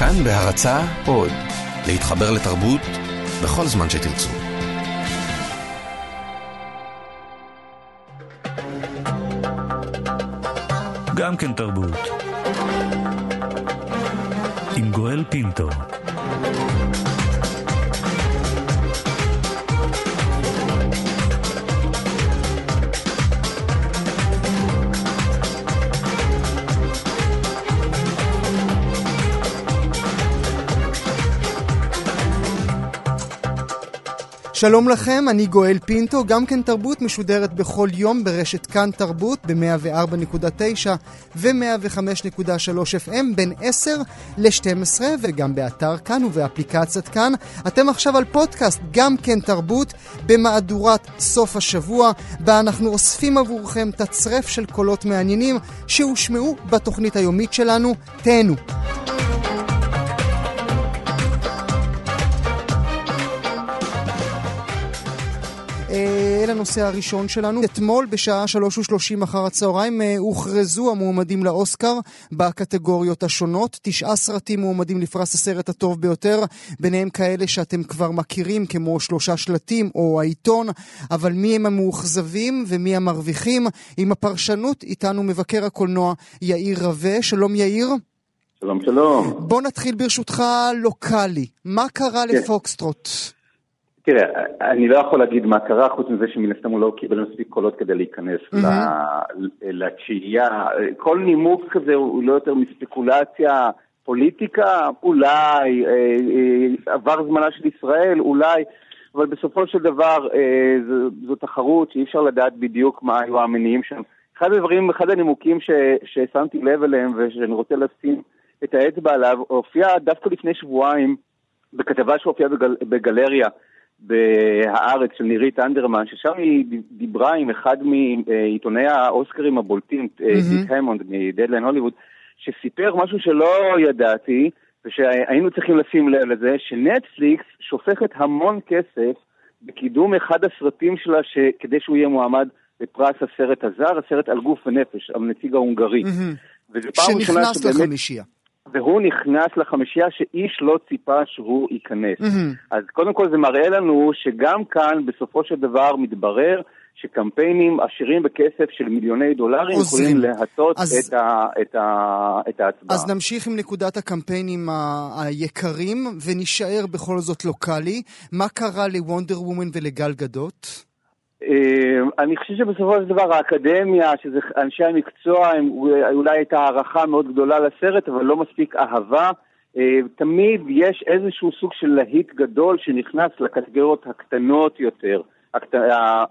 כאן בהרצה עוד, להתחבר לתרבות בכל זמן שתרצו. גם כן תרבות. עם גואל פינטו. שלום לכם, אני גואל פינטו, גם כן תרבות משודרת בכל יום ברשת כאן תרבות ב-104.9 ו-105.3 FM בין 10 ל-12 וגם באתר כאן ובאפליקציית כאן. אתם עכשיו על פודקאסט גם כן תרבות במהדורת סוף השבוע, בה אנחנו אוספים עבורכם תצרף של קולות מעניינים שהושמעו בתוכנית היומית שלנו. תהנו. אל הנושא הראשון שלנו. אתמול בשעה שלוש ושלושים אחר הצהריים אה, הוכרזו המועמדים לאוסקר בקטגוריות השונות. תשעה סרטים מועמדים לפרס הסרט הטוב ביותר, ביניהם כאלה שאתם כבר מכירים כמו שלושה שלטים או העיתון, אבל מי הם המאוכזבים ומי המרוויחים? עם הפרשנות איתנו מבקר הקולנוע יאיר רווה. שלום יאיר. שלום שלום. בוא נתחיל ברשותך לוקאלי. מה קרה כן. לפוקסטרוט? תראה, אני לא יכול להגיד מה קרה, חוץ מזה שמן הסתם הוא לא קיבל מספיק קולות כדי להיכנס. לתשיעייה. כל נימוק כזה הוא לא יותר מספקולציה, פוליטיקה, אולי, אה, אה, עבר זמנה של ישראל, אולי, אבל בסופו של דבר אה, זו, תחרות שאי אפשר לדעת בדיוק מה היו המניעים שם. אחד הדברים, אחד הנימוקים ש, ששמתי לב אליהם ושאני רוצה לשים את האצבע עליו, הופיע דווקא לפני שבועיים בכתבה שהופיעה בגל, בגלריה. בהארץ של נירית אנדרמן, ששם היא דיברה עם אחד מעיתוני האוסקרים הבולטים, דיק המונד מדדליין הוליווד, שסיפר משהו שלא ידעתי, ושהיינו צריכים לשים לב לזה, שנטפליקס שופכת המון כסף בקידום אחד הסרטים שלה, כדי שהוא יהיה מועמד לפרס הסרט הזר, הסרט על גוף ונפש, הנציג ההונגרי. Mm-hmm. שנכנס לחמישייה. והוא נכנס לחמישייה שאיש לא ציפה שהוא ייכנס. Mm-hmm. אז קודם כל זה מראה לנו שגם כאן בסופו של דבר מתברר שקמפיינים עשירים בכסף של מיליוני דולרים עוזרים. יכולים להטות אז... את, ה, את, ה, את ההצבעה. אז נמשיך עם נקודת הקמפיינים ה- היקרים ונישאר בכל זאת לוקאלי. מה קרה לוונדר וומן ולגל גדות? אה, אני חושב שבסופו של דבר האקדמיה, שזה אנשי המקצוע, הם, אולי הייתה הערכה מאוד גדולה לסרט, אבל לא מספיק אהבה. אה, תמיד יש איזשהו סוג של להיט גדול שנכנס לקטגוריות הקטנות יותר.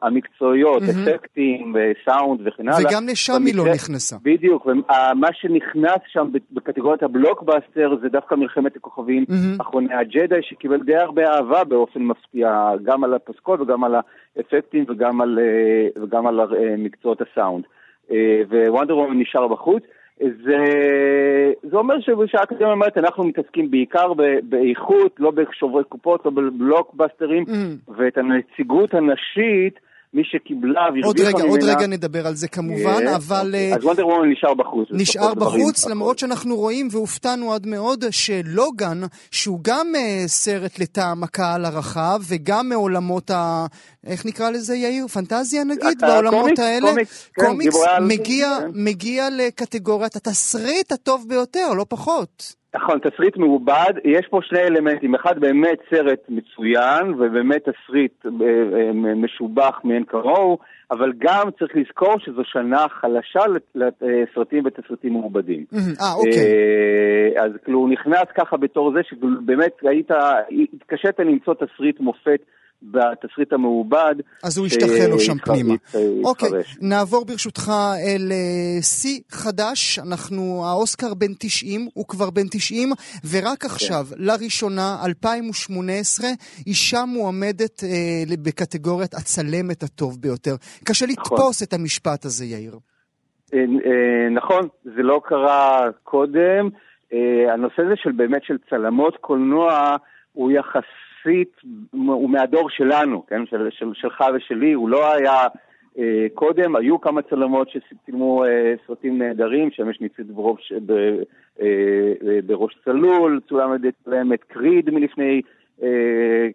המקצועיות, mm-hmm. אפקטים, סאונד וכן הלאה. וגם לשם היא לא נכנסה. בדיוק, ומה שנכנס שם בקטגוריית הבלוקבאסטר זה דווקא מלחמת הכוכבים mm-hmm. אחרוני הג'די, שקיבל די הרבה אהבה באופן מפתיע, גם על הפסקול וגם על האפקטים וגם על, אה, וגם על אה, מקצועות הסאונד. אה, ווונדר וומן נשאר בחוץ. זה, זה אומר שהאקדמיה אומרת, אנחנו מתעסקים בעיקר באיכות, לא בשוברי קופות, לא בבלוקבאסטרים, mm. ואת הנציגות הנשית, מי שקיבלה והרוויחה עוד רגע, ממנה... עוד רגע נדבר על זה כמובן, yeah, אבל... אוקיי. אז וונדר וומן נשאר בחוץ. נשאר בחוץ, למרות שאנחנו רואים והופתענו עד מאוד שלוגן, שהוא גם uh, סרט לטעם הקהל הרחב, וגם מעולמות ה... איך נקרא לזה, יאיר? פנטזיה נגיד? בעולמות קומיקס, האלה? קומיקס, כן, קומיקס מגיע, כן. מגיע לקטגוריית התסריט הטוב ביותר, לא פחות. נכון, תסריט מעובד, יש פה שני אלמנטים, אחד באמת סרט מצוין ובאמת תסריט אה, אה, משובח מאין כמוהו, אבל גם צריך לזכור שזו שנה חלשה לסרטים ותסריטים מעובדים. אה, אוקיי. אז כאילו הוא נכנס ככה בתור זה שבאמת היית, התקשית למצוא תסריט מופת בתסריט המעובד. אז הוא השתחרר לו שם פנימה. אוקיי, נעבור ברשותך אל אה, שיא חדש. אנחנו, האוסקר בן 90, הוא כבר בן 90, ורק עכשיו, כן. לראשונה, 2018, אישה מועמדת אה, בקטגוריית הצלמת הטוב ביותר. קשה נכון. לתפוס את המשפט הזה, יאיר. אה, אה, נכון, זה לא קרה קודם. אה, הנושא הזה של באמת של צלמות קולנוע הוא יחס... יחסית, הוא מהדור שלנו, כן? של, של, שלך ושלי, הוא לא היה אה, קודם. היו כמה צלמות שצילמו אה, סרטים נהדרים, שם יש ניצית ברוב ש... ב... אה, אה, בראש צלול, צולם על ידי קריד מלפני אה,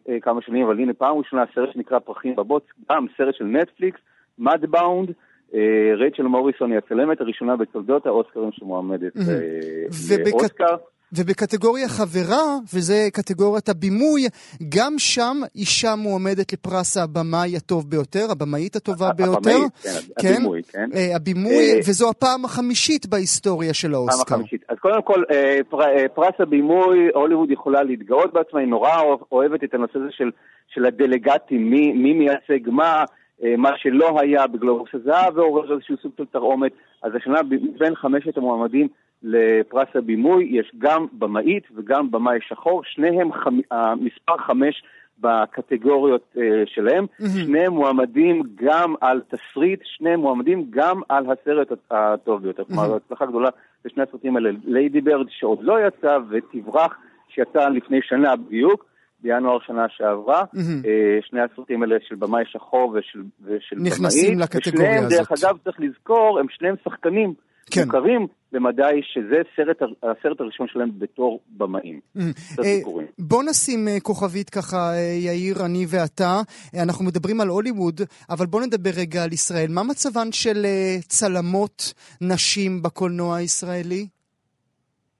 אה, כמה שנים, אבל הנה פעם ראשונה סרט שנקרא פרחים בבוץ, גם סרט של נטפליקס, מדבאונד. אה, רייצ'ל מוריסון היא הצלמת הראשונה בתולדות האוסקרים שמועמדת ובכ- לאוסקר. ובקטגוריה חברה, וזה קטגוריית הבימוי, גם שם אישה מועמדת לפרס הבמאי הטוב ביותר, הבמאית הטובה ביותר. הבמאית, כן, הבימוי, כן. אה, הבימוי, אה, וזו הפעם החמישית בהיסטוריה של פעם האוסקר. החמישית. אז קודם כל, אה, פר, פרס הבימוי, הוליווד יכולה להתגאות בעצמה, היא נורא אוהב- אוהבת את הנושא הזה של, של הדלגטים, מי, מי מייצג מה, מה שלא היה בגלובוס הזהב, ועורר איזשהו סוג של תרעומת. אז השנה בין חמשת המועמדים לפרס הבימוי יש גם במאית וגם במאי שחור, שניהם חמ... המספר חמש בקטגוריות אה, שלהם, שניהם מועמדים גם על תסריט, שניהם מועמדים גם על הסרט הטוב ביותר. כלומר, הצלחה גדולה בשני הסרטים האלה. ליידי ברד שעוד לא יצא, ותברח שיצא לפני שנה בדיוק. בינואר שנה שעברה, אה, שני הסרטים האלה של במאי שחור ושל, ושל נכנסים במאי, לקטגוריה ושניהם, דרך הזאת. אגב, צריך לזכור, הם שניהם שחקנים כן. מוכרים למדי, שזה סרט, הסרט הראשון שלהם בתור במאים. אה, סיפורים. בוא נשים אה, כוכבית ככה, אה, יאיר, אני ואתה. אה, אנחנו מדברים על הוליווד, אבל בוא נדבר רגע על ישראל. מה מצבן של אה, צלמות נשים בקולנוע הישראלי?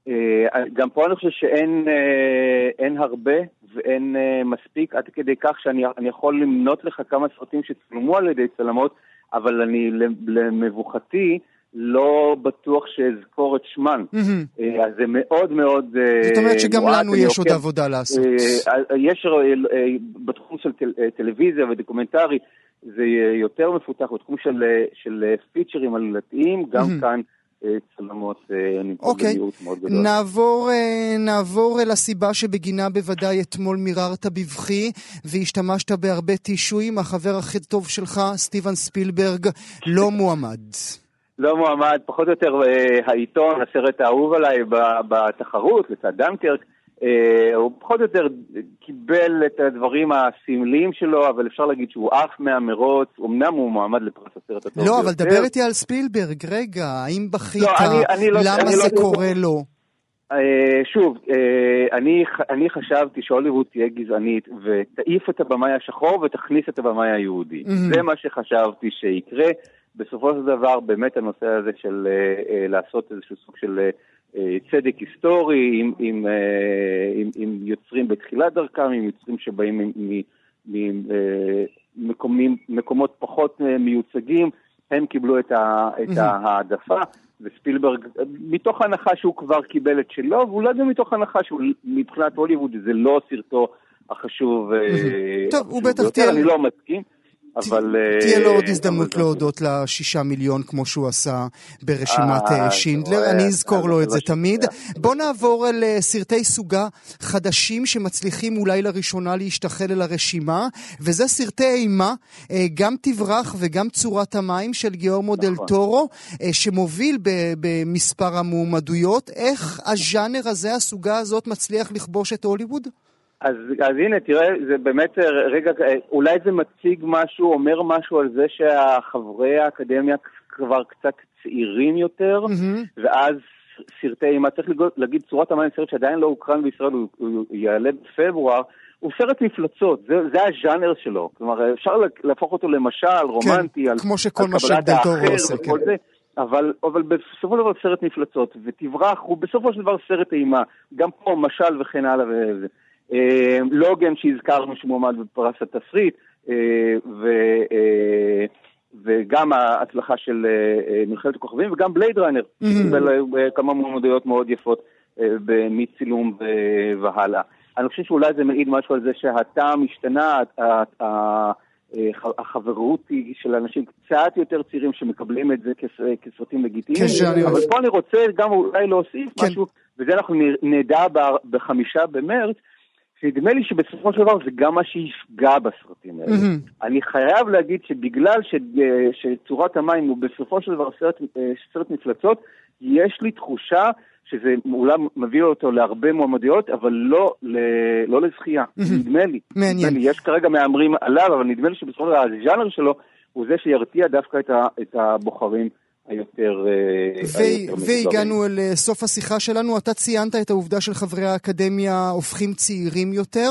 אה, גם פה אני חושב שאין אה, אין הרבה ואין אה, מספיק, עד כדי כך שאני אני יכול למנות לך כמה סרטים שצולמו על ידי צלמות, אבל אני למבוכתי לא בטוח שאזכור את שמן. אה, אז זה מאוד מאוד אה, זאת אומרת שגם מועט. לנו יש עוד עבודה לעשות. אה, יש בתחום של טל- טלוויזיה ודוקומנטרי, זה יותר מפותח בתחום של, של פיצ'רים עלילתיים, גם מהמם. כאן צלמות נמצאות אוקיי, במיעוט מאוד גדול. נעבור, נעבור אל הסיבה שבגינה בוודאי אתמול מיררת בבכי והשתמשת בהרבה טישויים. החבר הכי טוב שלך, סטיבן ספילברג, לא מועמד. לא מועמד, פחות או יותר אה, העיתון, הסרט האהוב עליי בתחרות, לצד דנקרק, אה, הוא פחות או יותר קיבל את הדברים הסמליים שלו, אבל אפשר להגיד שהוא עף מהמרוץ, אמנם הוא מועמד לפרס הסרט הטוב לא, אבל ביותר. דבר איתי על ספילברג, רגע, האם בכית? לא, אני- אני לא- למה אני זה לא- קורה לו? אה, שוב, אני, אני חשבתי שהוליווד תהיה גזענית ותעיף את הבמאי השחור ותכניס את הבמאי היהודי. Mhm. זה מה שחשבתי שיקרה. בסופו של דבר, באמת הנושא הזה של אה, אה, לעשות איזשהו סוג של אה, צדק היסטורי עם, עם, עם, עם יוצרים בתחילת דרכם, עם יוצרים שבאים ממקומות פחות מיוצגים, הם קיבלו את, ה, את. ההעדפה. וספילברג, מתוך הנחה שהוא כבר קיבל את שלו, ואולי גם מתוך הנחה שמבחינת הוליווד זה לא סרטו החשוב. טוב, הוא בטח. תהיה- אני לא מסכים, אבל... אה, תהיה לו עוד אבל הזדמנות להודות לשישה מיליון כמו שהוא עשה ברשימת אה, אה, שינדלר, אני אזכור לו את זה לא תמיד. בוא נעבור אל אה, סרטי סוגה חדשים שמצליחים אולי לראשונה להשתחל אל הרשימה, וזה סרטי אימה, אה, גם תברח וגם צורת המים של גיאורמו דל נכון. טורו, אה, שמוביל במספר המועמדויות. איך הז'אנר הזה, הסוגה הזאת, מצליח לכבוש את הוליווד? אז, אז הנה, תראה, זה באמת אה, רגע, אה, אולי זה מציג משהו, אומר משהו על זה שהחברי האקדמיה כבר קצת צעירים יותר, מהמם. ואז סרטי אימה, צריך להגיד, צורת המים, סרט שעדיין לא הוקרן בישראל, הוא, הוא יעלה בפברואר, הוא סרט מפלצות, זה, זה הז'אנר שלו. כלומר, אפשר להפוך אותו למשל רומנטי, על, כן, כמו שכל על מה שדל האחר עושה, כן. זה. אבל, אבל בסופו של דבר סרט מפלצות, ותברח הוא בסופו של דבר סרט אימה, גם פה משל וכן הלאה וזה. אה, לוגן שהזכרנו שמועמד בפרס התסריט, אה, ו, אה, וגם ההצלחה של מלחמת הכוכבים, וגם בלייד ראנר, שקיבל אה, כמה מועמדויות מאוד יפות מצילום והלאה. אני חושב שאולי זה מעיד משהו על זה שהטעם השתנה, החברות היא של אנשים קצת יותר צעירים שמקבלים את זה כס- כסרטים לגיטימיים. אבל פה אני רוצה גם אולי להוסיף כן. משהו, וזה אנחנו נדע בחמישה במרץ, שנדמה לי שבסופו של דבר זה גם מה שיפגע בסרטים האלה. מהמם. אני חייב להגיד שבגלל ש, אה, שצורת המים הוא בסופו של דבר סרט, אה, סרט מפלצות, יש לי תחושה שזה אולי מביא אותו להרבה מועמדויות, אבל לא, ל, לא לזכייה. מהמם. נדמה לי. מעניין. נדמה לי. יש כרגע מהמרים עליו, אבל נדמה לי שבסופו של דבר הז'אנר שלו הוא זה שירתיע דווקא את, ה, את הבוחרים היותר... אה, והגענו אל אה, סוף השיחה שלנו. אתה ציינת את העובדה של חברי האקדמיה הופכים צעירים יותר,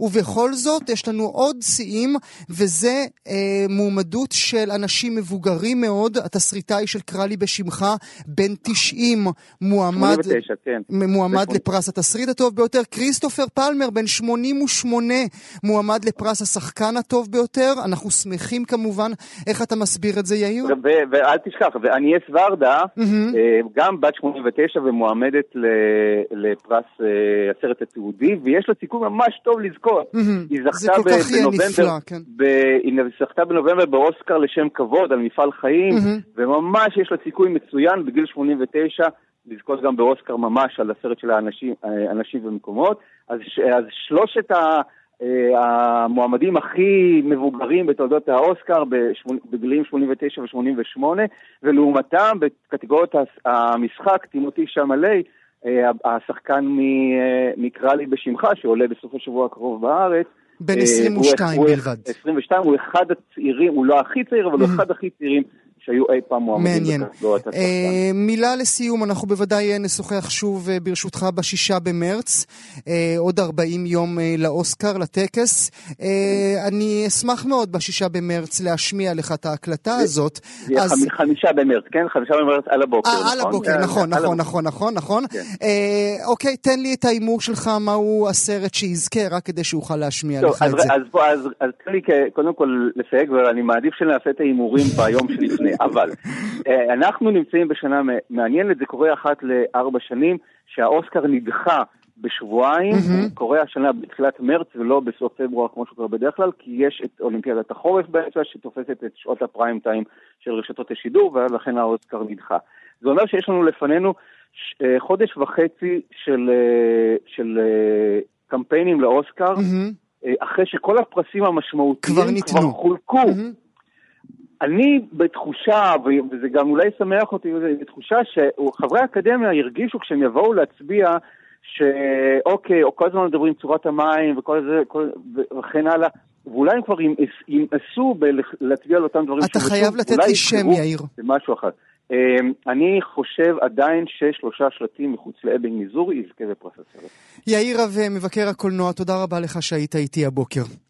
ובכל זאת יש לנו עוד שיאים, וזה אה, מועמדות של אנשים מבוגרים מאוד. התסריטאי של קרא לי בשמך, בן 90, מועמד, 89, כן. מועמד לפרס התסריט הטוב ביותר. כריסטופר פלמר, בן 88, מועמד לפרס השחקן הטוב ביותר. אנחנו שמחים כמובן. איך אתה מסביר את זה, יאיר? ואל תשכח, ואניאס ורדה, mm-hmm. גם בת 89 ומועמדת לפרס אה, הסרט התיעודי, ויש לה סיכוי ממש טוב לזכות. Mm-hmm. היא זכתה בנובמבר, כן. ב, היא זכתה בנובמבר באוסקר לשם כבוד על מפעל חיים, mm-hmm. וממש יש לה סיכוי מצוין בגיל 89 לזכות גם באוסקר ממש על הסרט של האנשים, אה, אנשים ומקומות. אז, אז שלושת ה... אה, המועמדים הכי מבוגרים בתולדות האוסקר בגילים 89 ו-88, ולעומתם בקטגוריות המשחק, טימותי שמאלי, אה, השחקן מקרא לי בשמך, שעולה בסוף השבוע הקרוב בארץ. בן 22 אה, בלבד. 22, הוא אחד הצעירים, הוא לא הכי צעיר, אבל הוא אחד הכי צעירים שהיו אי פעם מועמדים. מעניין. אה, מילה לסיום, אנחנו בוודאי אה, נשוחח שוב אה, ברשותך בשישה במרץ, אה, עוד 40 יום אה, לאוסקר, לטקס. אה, אני אשמח מאוד בשישה במרץ להשמיע לך את ההקלטה הזאת. זה אז... חמישה במרץ, כן? חמישה במרץ על הבוקר, 아, נכון? על הבוקר, כן, נכון, נכון, נכון, נכון, נכון. כן. אה, אוקיי, תן לי את ההימור שלך, מהו הסרט שיזכה, רק כדי שאוכל להשמיע טוב, לך אז, את זה. אז, אז, אז תן לי קודם כל לסייג, ואני מעדיף שנעשה את ההימורים ביום שלפני. אבל אה, אנחנו נמצאים בשנה מעניינת, זה קורה אחת לארבע שנים, שהאוסקר נדחה בשבועיים, mm-hmm. קורה השנה בתחילת מרץ ולא בסוף פברואר כמו שקורה בדרך כלל, כי יש את אולימפיאדת החורף באמצע שתופסת את שעות הפריים טיים של רשתות השידור, ולכן האוסקר נדחה. זה אומר שיש לנו לפנינו אה, חודש וחצי של, אה, של קמפיינים לאוסקר, mm-hmm. אחרי שכל הפרסים המשמעותיים כבר, כבר חולקו. Mm-hmm. אני בתחושה, וזה גם אולי ישמח אותי, בתחושה שחברי האקדמיה הרגישו כשהם יבואו להצביע, שאוקיי, או כל הזמן מדברים צורת המים וכל זה, כל, וכן הלאה, ואולי הם כבר ימאסו להצביע על אותם דברים. אתה חייב לתת לי שם, יאיר. זה משהו אחר. אמ, אני חושב עדיין ששלושה שלטים מחוץ לאבן מיזורי יזכה בפרס הסרט. יאיר רוה, מבקר הקולנוע, תודה רבה לך שהיית איתי הבוקר.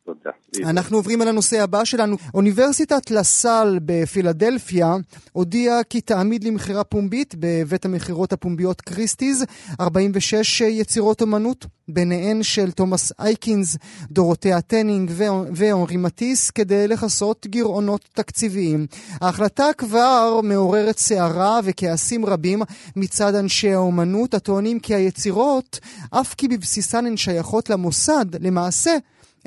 תודה. אנחנו עוברים על הנושא הבא שלנו. אוניברסיטת לסל בפילדלפיה הודיעה כי תעמיד למכירה פומבית בבית המכירות הפומביות קריסטיז 46 יצירות אמנות, ביניהן של תומאס אייקינס, דורותיה טנינג ואנרי מאטיס, כדי לכסות גירעונות תקציביים. ההחלטה כבר מעוררת סערה וכעסים רבים מצד אנשי האומנות, הטוענים כי היצירות, אף כי בבסיסן הן שייכות למוסד, למעשה,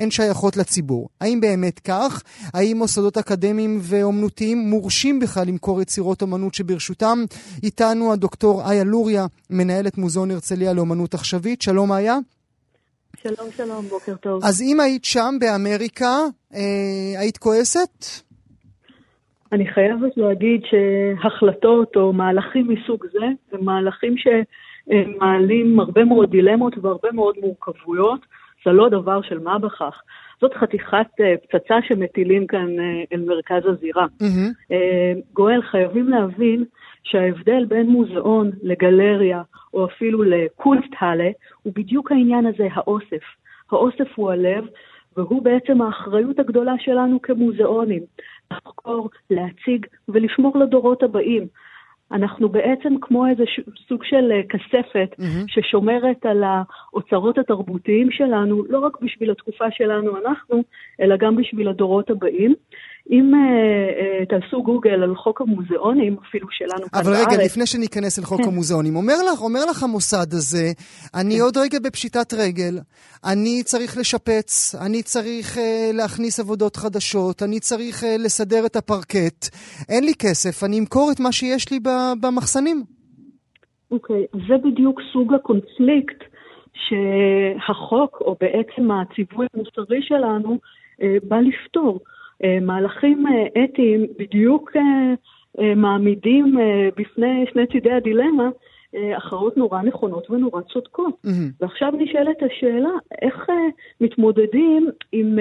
הן שייכות לציבור. האם באמת כך? האם מוסדות אקדמיים ואומנותיים מורשים בכלל למכור יצירות אמנות שברשותם? איתנו הדוקטור איה לוריה, מנהלת מוזיאון הרצליה לאומנות עכשווית. שלום איה. שלום שלום, בוקר טוב. אז אם היית שם באמריקה, אה, היית כועסת? אני חייבת להגיד שהחלטות או מהלכים מסוג זה הם מהלכים שמעלים הרבה מאוד דילמות והרבה מאוד מורכבויות. זה לא דבר של מה בכך. זאת חתיכת uh, פצצה שמטילים כאן uh, אל מרכז הזירה. Mm-hmm. Uh, גואל, חייבים להבין שההבדל בין מוזיאון לגלריה, או אפילו לקולטהלה, הוא בדיוק העניין הזה, האוסף. האוסף הוא הלב, והוא בעצם האחריות הגדולה שלנו כמוזיאונים. לחקור, להציג ולשמור לדורות הבאים. אנחנו בעצם כמו איזה סוג של אה, כספת mm-hmm. ששומרת על האוצרות התרבותיים שלנו, לא רק בשביל התקופה שלנו אנחנו, אלא גם בשביל הדורות הבאים. אם uh, uh, תעשו גוגל על חוק המוזיאונים, אפילו שלנו כאן בארץ... אבל רגע, לפני שניכנס אל חוק כן. המוזיאונים, אומר לך, אומר לך המוסד הזה, אני כן. עוד רגע בפשיטת רגל, אני צריך לשפץ, אני צריך uh, להכניס עבודות חדשות, אני צריך uh, לסדר את הפרקט, אין לי כסף, אני אמכור את מה שיש לי במחסנים. אוקיי, okay, זה בדיוק סוג הקונפליקט שהחוק, או בעצם הציווי המוסרי שלנו, uh, בא לפתור. אה, מהלכים אה, אתיים בדיוק אה, מעמידים בפני שני צידי הדילמה הכרעות נורא נכונות ונורא צודקות. Mm-hmm. ועכשיו נשאלת השאלה, איך מתמודדים עם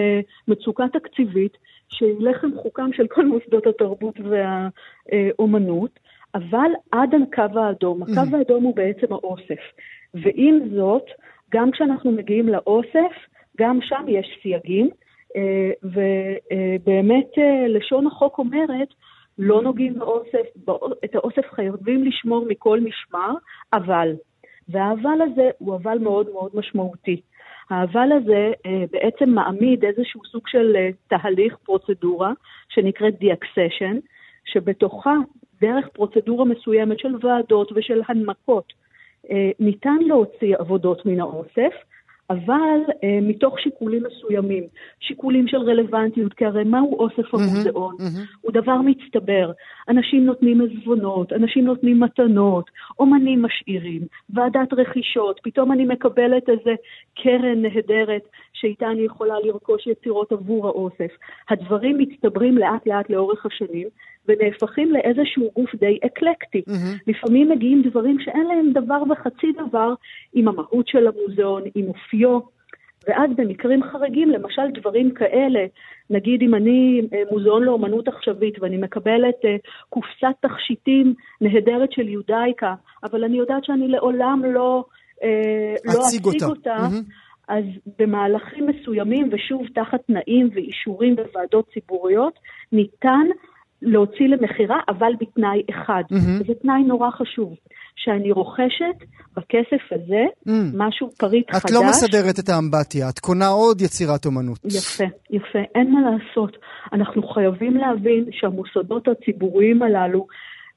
מצוקה תקציבית שהיא לחם חוקם של כל מוסדות התרבות והאומנות, אבל עד הקו האדום. הקו mm-hmm. האדום הוא בעצם האוסף. ועם זאת, גם כשאנחנו מגיעים לאוסף, גם שם יש סייגים, ובאמת לשון החוק אומרת לא נוגעים באוסף, את האוסף חייבים לשמור מכל משמר, אבל, והאבל הזה הוא אבל מאוד מאוד משמעותי. האבל הזה אה, בעצם מעמיד איזשהו סוג של אה, תהליך, פרוצדורה, שנקראת די-אקסשן, שבתוכה, דרך פרוצדורה מסוימת של ועדות ושל הנמקות, אה, ניתן להוציא עבודות מן האוסף, אבל אה, מתוך שיקולים מסוימים, שיקולים של רלוונטיות, כי הרי מהו אוסף המוזיאון? Mm-hmm, mm-hmm. הוא דבר מצטבר. אנשים נותנים עזבונות, אנשים נותנים מתנות, אומנים משאירים, ועדת רכישות, פתאום אני מקבלת איזה קרן נהדרת שאיתה אני יכולה לרכוש יצירות עבור האוסף. הדברים מצטברים לאט לאט לאורך השנים, ונהפכים לאיזשהו גוף די אקלקטי. Mm-hmm. לפעמים מגיעים דברים שאין להם דבר וחצי דבר עם המהות של המוזיאון, עם אופיו, ואז במקרים חריגים, למשל דברים כאלה, נגיד אם אני אה, מוזיאון לאומנות עכשווית ואני מקבלת uh, קופסת תכשיטים נהדרת של יודאיקה, אבל אני יודעת שאני לעולם לא, uh, לא אציג אותה, אותה mm-hmm. אז במהלכים מסוימים, ושוב תחת תנאים ואישורים בוועדות ציבוריות, ניתן להוציא למכירה, אבל בתנאי אחד. Mm-hmm. וזה תנאי נורא חשוב, שאני רוכשת בכסף הזה mm. משהו פריט את חדש. את לא מסדרת את האמבטיה, את קונה עוד יצירת אומנות. יפה, יפה, אין מה לעשות. אנחנו חייבים להבין שהמוסדות הציבוריים הללו,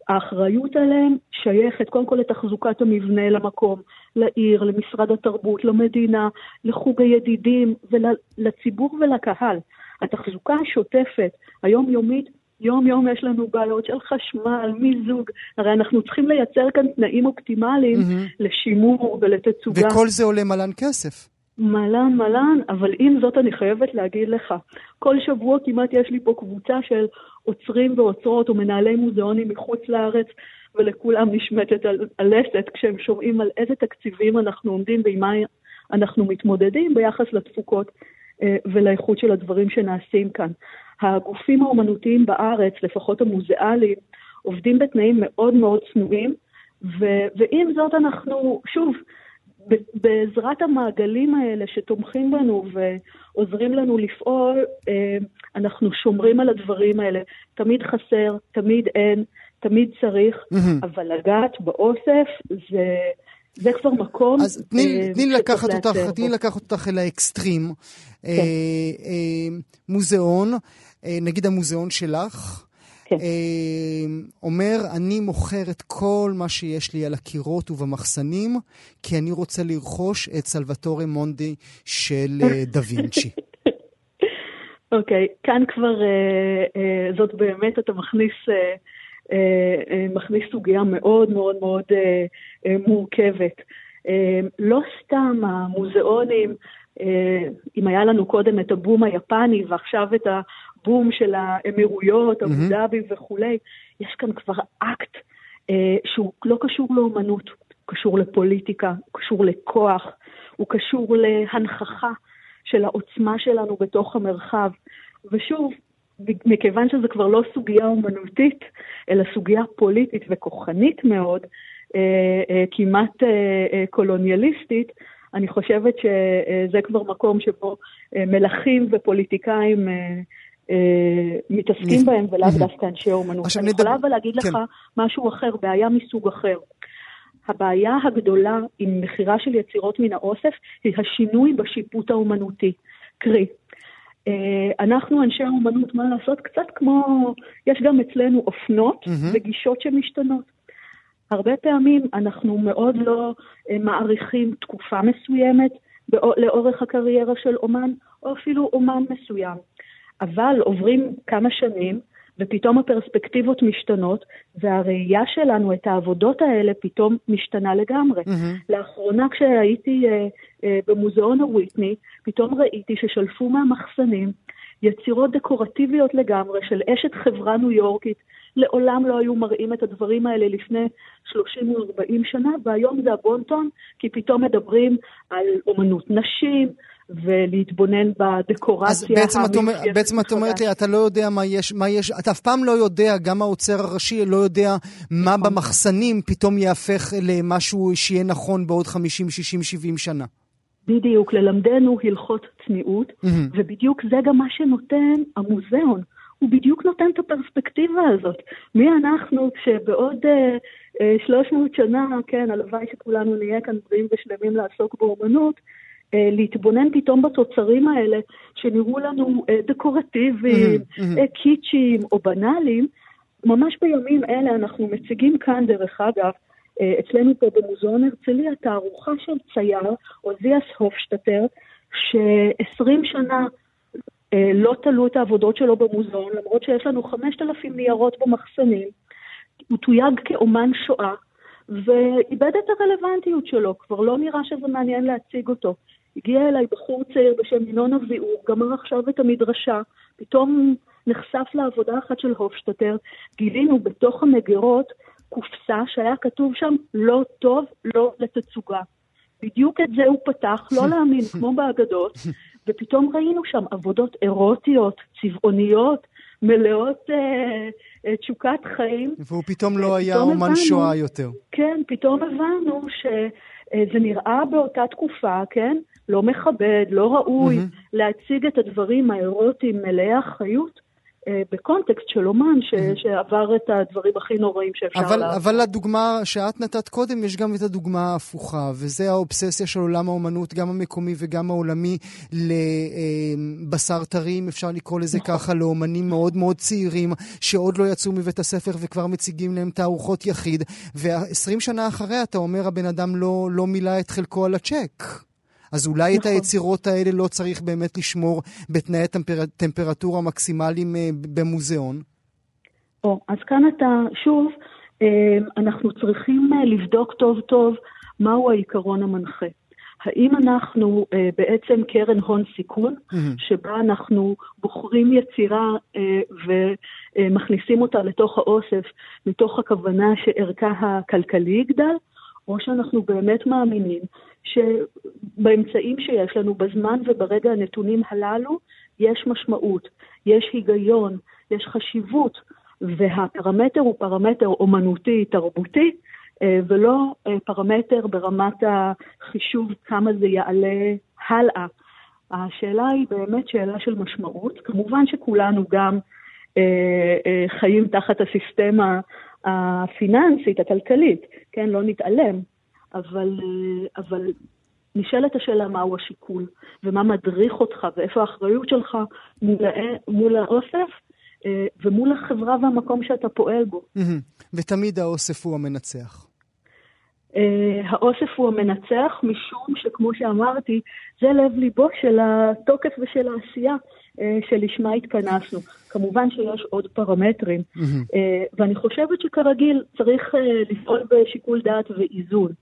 האחריות עליהם שייכת קודם כל לתחזוקת המבנה למקום, לעיר, למשרד התרבות, למדינה, לחוג הידידים ולציבור ולקהל. התחזוקה השוטפת, היומיומית, יום-יום יש לנו בעיות של חשמל, מיזוג, הרי אנחנו צריכים לייצר כאן תנאים אופטימליים mm-hmm. לשימור ולתצוגה. וכל זה עולה מלן כסף. מלן, מלן, אבל עם זאת אני חייבת להגיד לך, כל שבוע כמעט יש לי פה קבוצה של עוצרים ועוצרות או מנהלי מוזיאונים מחוץ לארץ, ולכולם נשמטת הלסת כשהם שומעים על איזה תקציבים אנחנו עומדים ועם מה אנחנו מתמודדים ביחס לתפוקות ולאיכות של הדברים שנעשים כאן. הגופים האומנותיים בארץ, לפחות המוזיאליים, עובדים בתנאים מאוד מאוד צנועים, ו- ועם זאת אנחנו, שוב, בעזרת המעגלים האלה שתומכים בנו ועוזרים לנו לפעול, אה, אנחנו שומרים על הדברים האלה. תמיד חסר, תמיד אין, תמיד צריך. אבל לגעת באוסף זה... זה כבר מקום... אז תני, אה, תני לקחת אותך, תני לקחת אותך אל האקסטרים. כן. אה, אה, מוזיאון, אה, נגיד המוזיאון שלך, כן. אה, אומר, אני מוכר את כל מה שיש לי על הקירות ובמחסנים, כי אני רוצה לרכוש את סלווטורי מונדי של אה, דה וינצ'י. אוקיי, okay, כאן כבר, uh, uh, זאת באמת, אתה מכניס, uh, מכניס סוגיה מאוד מאוד מאוד uh, מורכבת. לא סתם המוזיאונים, אם היה לנו קודם את הבום היפני ועכשיו את הבום של האמירויות, אבו דאבי וכולי, יש כאן כבר אקט אה, שהוא לא קשור לאומנות, הוא קשור לפוליטיקה, הוא קשור לכוח, הוא קשור להנכחה של העוצמה שלנו בתוך המרחב. ושוב, מכיוון שזו כבר לא סוגיה אומנותית, אלא סוגיה פוליטית וכוחנית מאוד, אה, אה, כמעט אה, קולוניאליסטית, אני חושבת שזה כבר מקום שבו מלכים ופוליטיקאים מתעסקים בהם, ולאו דווקא אנשי אומנות. אני יכולה אבל להגיד לך כן. משהו אחר, בעיה מסוג אחר. הבעיה הגדולה עם מכירה של יצירות מן האוסף היא השינוי בשיפוט האומנותי. קרי, אנחנו אנשי האומנות, מה לעשות? קצת כמו, יש גם אצלנו אופנות וגישות שמשתנות. הרבה פעמים אנחנו מאוד לא אה, מעריכים תקופה מסוימת לאורך הקריירה של אומן, או אפילו אומן מסוים. אבל עוברים כמה שנים, ופתאום הפרספקטיבות משתנות, והראייה שלנו את העבודות האלה פתאום משתנה לגמרי. Mm-hmm. לאחרונה כשהייתי uh, uh, במוזיאון הוויטני, פתאום ראיתי ששלפו מהמחסנים יצירות דקורטיביות לגמרי של אשת חברה ניו יורקית לעולם לא היו מראים את הדברים האלה לפני 30 או 40 שנה, והיום זה הבונטון, כי פתאום מדברים על אומנות נשים, ולהתבונן בדקורציה. אז בעצם את, אומר, בעצם את אומרת לי, אתה לא יודע מה יש, מה יש, אתה אף פעם לא יודע, גם האוצר הראשי לא יודע מה נכון. במחסנים פתאום יהפך למשהו שיהיה נכון בעוד 50, 60, 70 שנה. בדיוק, ללמדנו הלכות צניעות, mm-hmm. ובדיוק זה גם מה שנותן המוזיאון. הוא בדיוק נותן את הפרספקטיבה הזאת. מי אנחנו כשבעוד אה, אה, 300 שנה, כן, הלוואי שכולנו נהיה כאן בריאים ושלמים לעסוק באומנות, להתבונן פתאום בתוצרים האלה, שנראו לנו אה, דקורטיביים, mm-hmm. אה, קיצ'יים או בנאליים. ממש בימים אלה אנחנו מציגים כאן, דרך אגב, אה, אצלנו פה במוזיאון הרצליה, תערוכה של צייר, עוזיאס הופשטטר, ש-20 שנה אה, לא תלו את העבודות שלו במוזיאון, למרות שיש לנו 5,000 ניירות במחסנים. הוא תויג כאומן שואה, ואיבד את הרלוונטיות שלו, כבר לא נראה שזה מעניין להציג אותו. הגיע אליי בחור צעיר בשם ינון אביאור, גמר עכשיו את המדרשה, פתאום נחשף לעבודה אחת של הופשטטר, גילינו בתוך המגירות קופסה שהיה כתוב שם לא טוב, לא לתצוגה. בדיוק את זה הוא פתח, לא להאמין, כמו באגדות, ופתאום ראינו שם עבודות אירוטיות, צבעוניות, מלאות אה, אה, תשוקת חיים. והוא פתאום לא היה אומן הבנו, שואה יותר. כן, פתאום הבנו שזה נראה באותה תקופה, כן? לא מכבד, לא ראוי, mm-hmm. להציג את הדברים האירוטיים מלאי החיות אה, בקונטקסט של אומן ש, שעבר את הדברים הכי נוראים שאפשר אבל, לעבור. אבל לדוגמה שאת נתת קודם, יש גם את הדוגמה ההפוכה, וזה האובססיה של עולם האומנות, גם המקומי וגם העולמי, לבשר אה, טרי, אם אפשר לקרוא לזה נכון. ככה, לאומנים מאוד מאוד צעירים, שעוד לא יצאו מבית הספר וכבר מציגים להם תערוכות יחיד, ו-20 שנה אחריה, אתה אומר, הבן אדם לא, לא מילא את חלקו על הצ'ק. אז אולי נכון. את היצירות האלה לא צריך באמת לשמור בתנאי טמפר... טמפרטורה מקסימליים אה, במוזיאון? או, אז כאן אתה, שוב, אה, אנחנו צריכים אה, לבדוק טוב טוב מהו העיקרון המנחה. האם אנחנו uh, בעצם קרן הון סיכון, mm-hmm. שבה אנחנו בוחרים יצירה uh, ומכניסים אותה לתוך האוסף מתוך הכוונה שערכה הכלכלי יגדל, או שאנחנו באמת מאמינים שבאמצעים שיש לנו, בזמן וברגע הנתונים הללו, יש משמעות, יש היגיון, יש חשיבות, והפרמטר הוא פרמטר אומנותי, תרבותי, אה, ולא אה, פרמטר ברמת החישוב כמה זה יעלה הלאה. השאלה היא באמת שאלה של משמעות. כמובן שכולנו גם אה, חיים תחת הסיסטמה הפיננסית, הכלכלית, כן? לא נתעלם. אבל, אבל נשאלת השאלה מהו השיקול, ומה מדריך אותך, ואיפה האחריות שלך מול, מול האוסף, אה, ומול החברה והמקום שאתה פועל בו. ותמיד האוסף הוא המנצח. אה, האוסף הוא המנצח, משום שכמו שאמרתי, זה לב ליבו של התוקף ושל העשייה שלשמה התכנסנו. כמובן שיש עוד פרמטרים, ואני חושבת שכרגיל צריך לפעול בשיקול דעת ואיזון.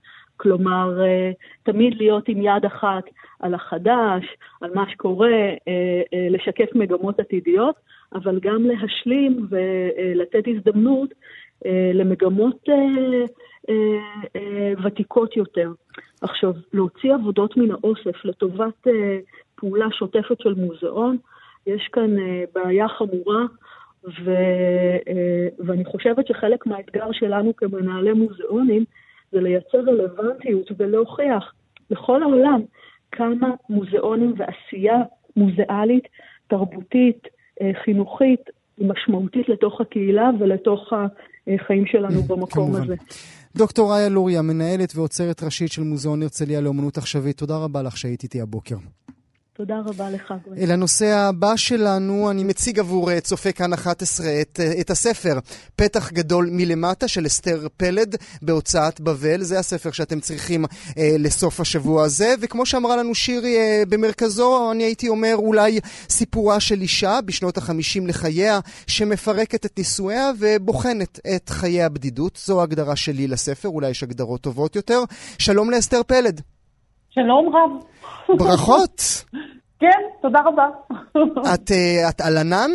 כלומר, אה, תמיד להיות עם יד אחת על החדש, על מה שקורה, אה, אה, לשקף מגמות עתידיות, אבל גם להשלים ולתת הזדמנות למגמות ותיקות יותר. עכשיו, להוציא עבודות מן האוסף לטובת פעולה שוטפת של מוזיאון, יש כאן בעיה חמורה, ו, ואני חושבת שחלק מהאתגר שלנו כמנהלי מוזיאונים זה לייצר רלוונטיות ולהוכיח לכל העולם כמה מוזיאונים ועשייה מוזיאלית, תרבותית, אה, חינוכית, משמעותית לתוך הקהילה ולתוך החיים שלנו במקום כמובן. הזה. דוקטור ראיה לוריה, מנהלת ועוצרת ראשית של מוזיאון הרצליה לאומנות עכשווית, תודה רבה לך שהיית איתי הבוקר. תודה רבה לך, גואל. אל הבא שלנו, אני מציג עבור אה, צופה כאן 11 את, אה, את הספר פתח גדול מלמטה של אסתר פלד בהוצאת בבל. זה הספר שאתם צריכים אה, לסוף השבוע הזה. וכמו שאמרה לנו שירי אה, במרכזו, אני הייתי אומר אולי סיפורה של אישה בשנות החמישים לחייה, שמפרקת את נישואיה ובוחנת את חיי הבדידות. זו ההגדרה שלי לספר, אולי יש הגדרות טובות יותר. שלום לאסתר פלד. שלום רב. ברכות. כן, תודה רבה. את, uh, את על ענן?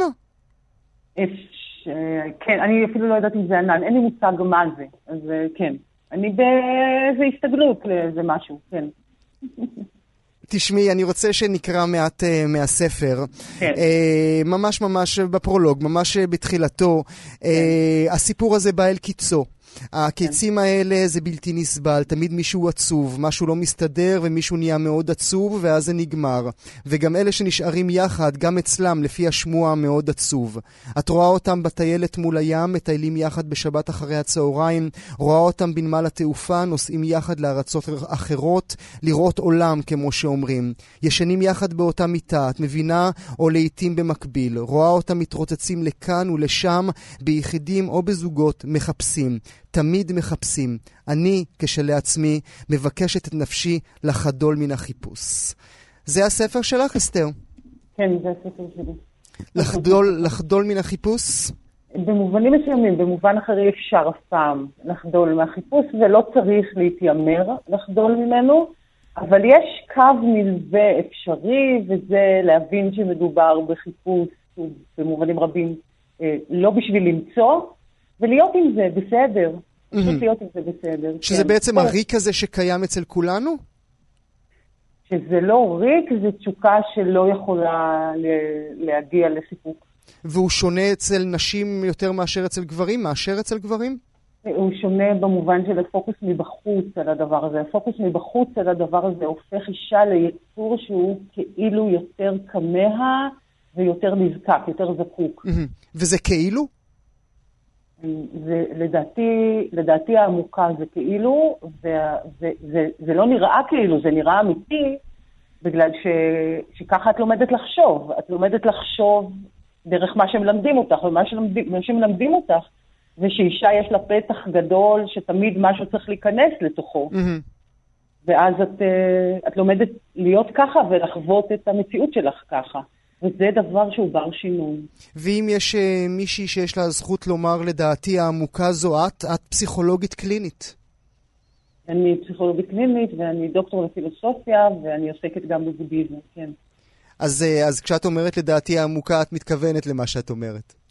כן, אני אפילו לא יודעת אם זה ענן, אין לי מושג מה זה, אז כן. אני באיזה הסתגלות לאיזה משהו, כן. תשמעי, אני רוצה שנקרא מעט uh, מהספר. כן. Uh, ממש ממש בפרולוג, ממש בתחילתו. כן. Uh, הסיפור הזה בא אל קיצו. הקיצים האלה זה בלתי נסבל, תמיד מישהו עצוב, משהו לא מסתדר ומישהו נהיה מאוד עצוב ואז זה נגמר. וגם אלה שנשארים יחד, גם אצלם, לפי השמוע, מאוד עצוב. את רואה אותם בטיילת מול הים, מטיילים יחד בשבת אחרי הצהריים, רואה אותם בנמל התעופה, נוסעים יחד לארצות אחרות, לראות עולם, כמו שאומרים. ישנים יחד באותה מיטה, את מבינה? או לעיתים במקביל. רואה אותם מתרוצצים לכאן ולשם, ביחידים או בזוגות, מחפשים. תמיד מחפשים. אני, כשלעצמי, מבקשת את נפשי לחדול מן החיפוש. זה הספר שלך, אסתר? כן, זה הספר שלי. לחדול, לחדול מן החיפוש? במובנים מסוימים, במובן אחר אי אפשר אף פעם לחדול מהחיפוש, ולא צריך להתיימר לחדול ממנו, אבל יש קו נלווה אפשרי, וזה להבין שמדובר בחיפוש, במובנים רבים, אה, לא בשביל למצוא, ולהיות עם זה בסדר. פשוט להיות עם זה בסדר. שזה כן. בעצם הריק הזה שקיים אצל כולנו? שזה לא ריק, זה תשוקה שלא יכולה להגיע לסיפוק. והוא שונה אצל נשים יותר מאשר אצל גברים? מאשר אצל גברים? הוא שונה במובן של הפוקוס מבחוץ על הדבר הזה. הפוקוס מבחוץ על הדבר הזה הופך אישה ליצור שהוא כאילו יותר כמה ויותר נזקק, יותר זקוק. וזה כאילו? זה, לדעתי, לדעתי העמוקה זה כאילו, וזה לא נראה כאילו, זה נראה אמיתי, בגלל ש, שככה את לומדת לחשוב. את לומדת לחשוב דרך מה שמלמדים אותך, ומה שמלמדים, שמלמדים אותך זה שאישה יש לה פתח גדול שתמיד משהו צריך להיכנס לתוכו. Mm-hmm. ואז את, אה, את לומדת להיות ככה ולחוות את המציאות שלך ככה. וזה דבר שהוא בר שינוי. ואם יש uh, מישהי שיש לה זכות לומר לדעתי העמוקה זו את, את פסיכולוגית קלינית. אני פסיכולוגית קלינית ואני דוקטור לפילוסופיה ואני עוסקת גם בבודהיזם, כן. אז, uh, אז כשאת אומרת לדעתי העמוקה, את מתכוונת למה שאת אומרת.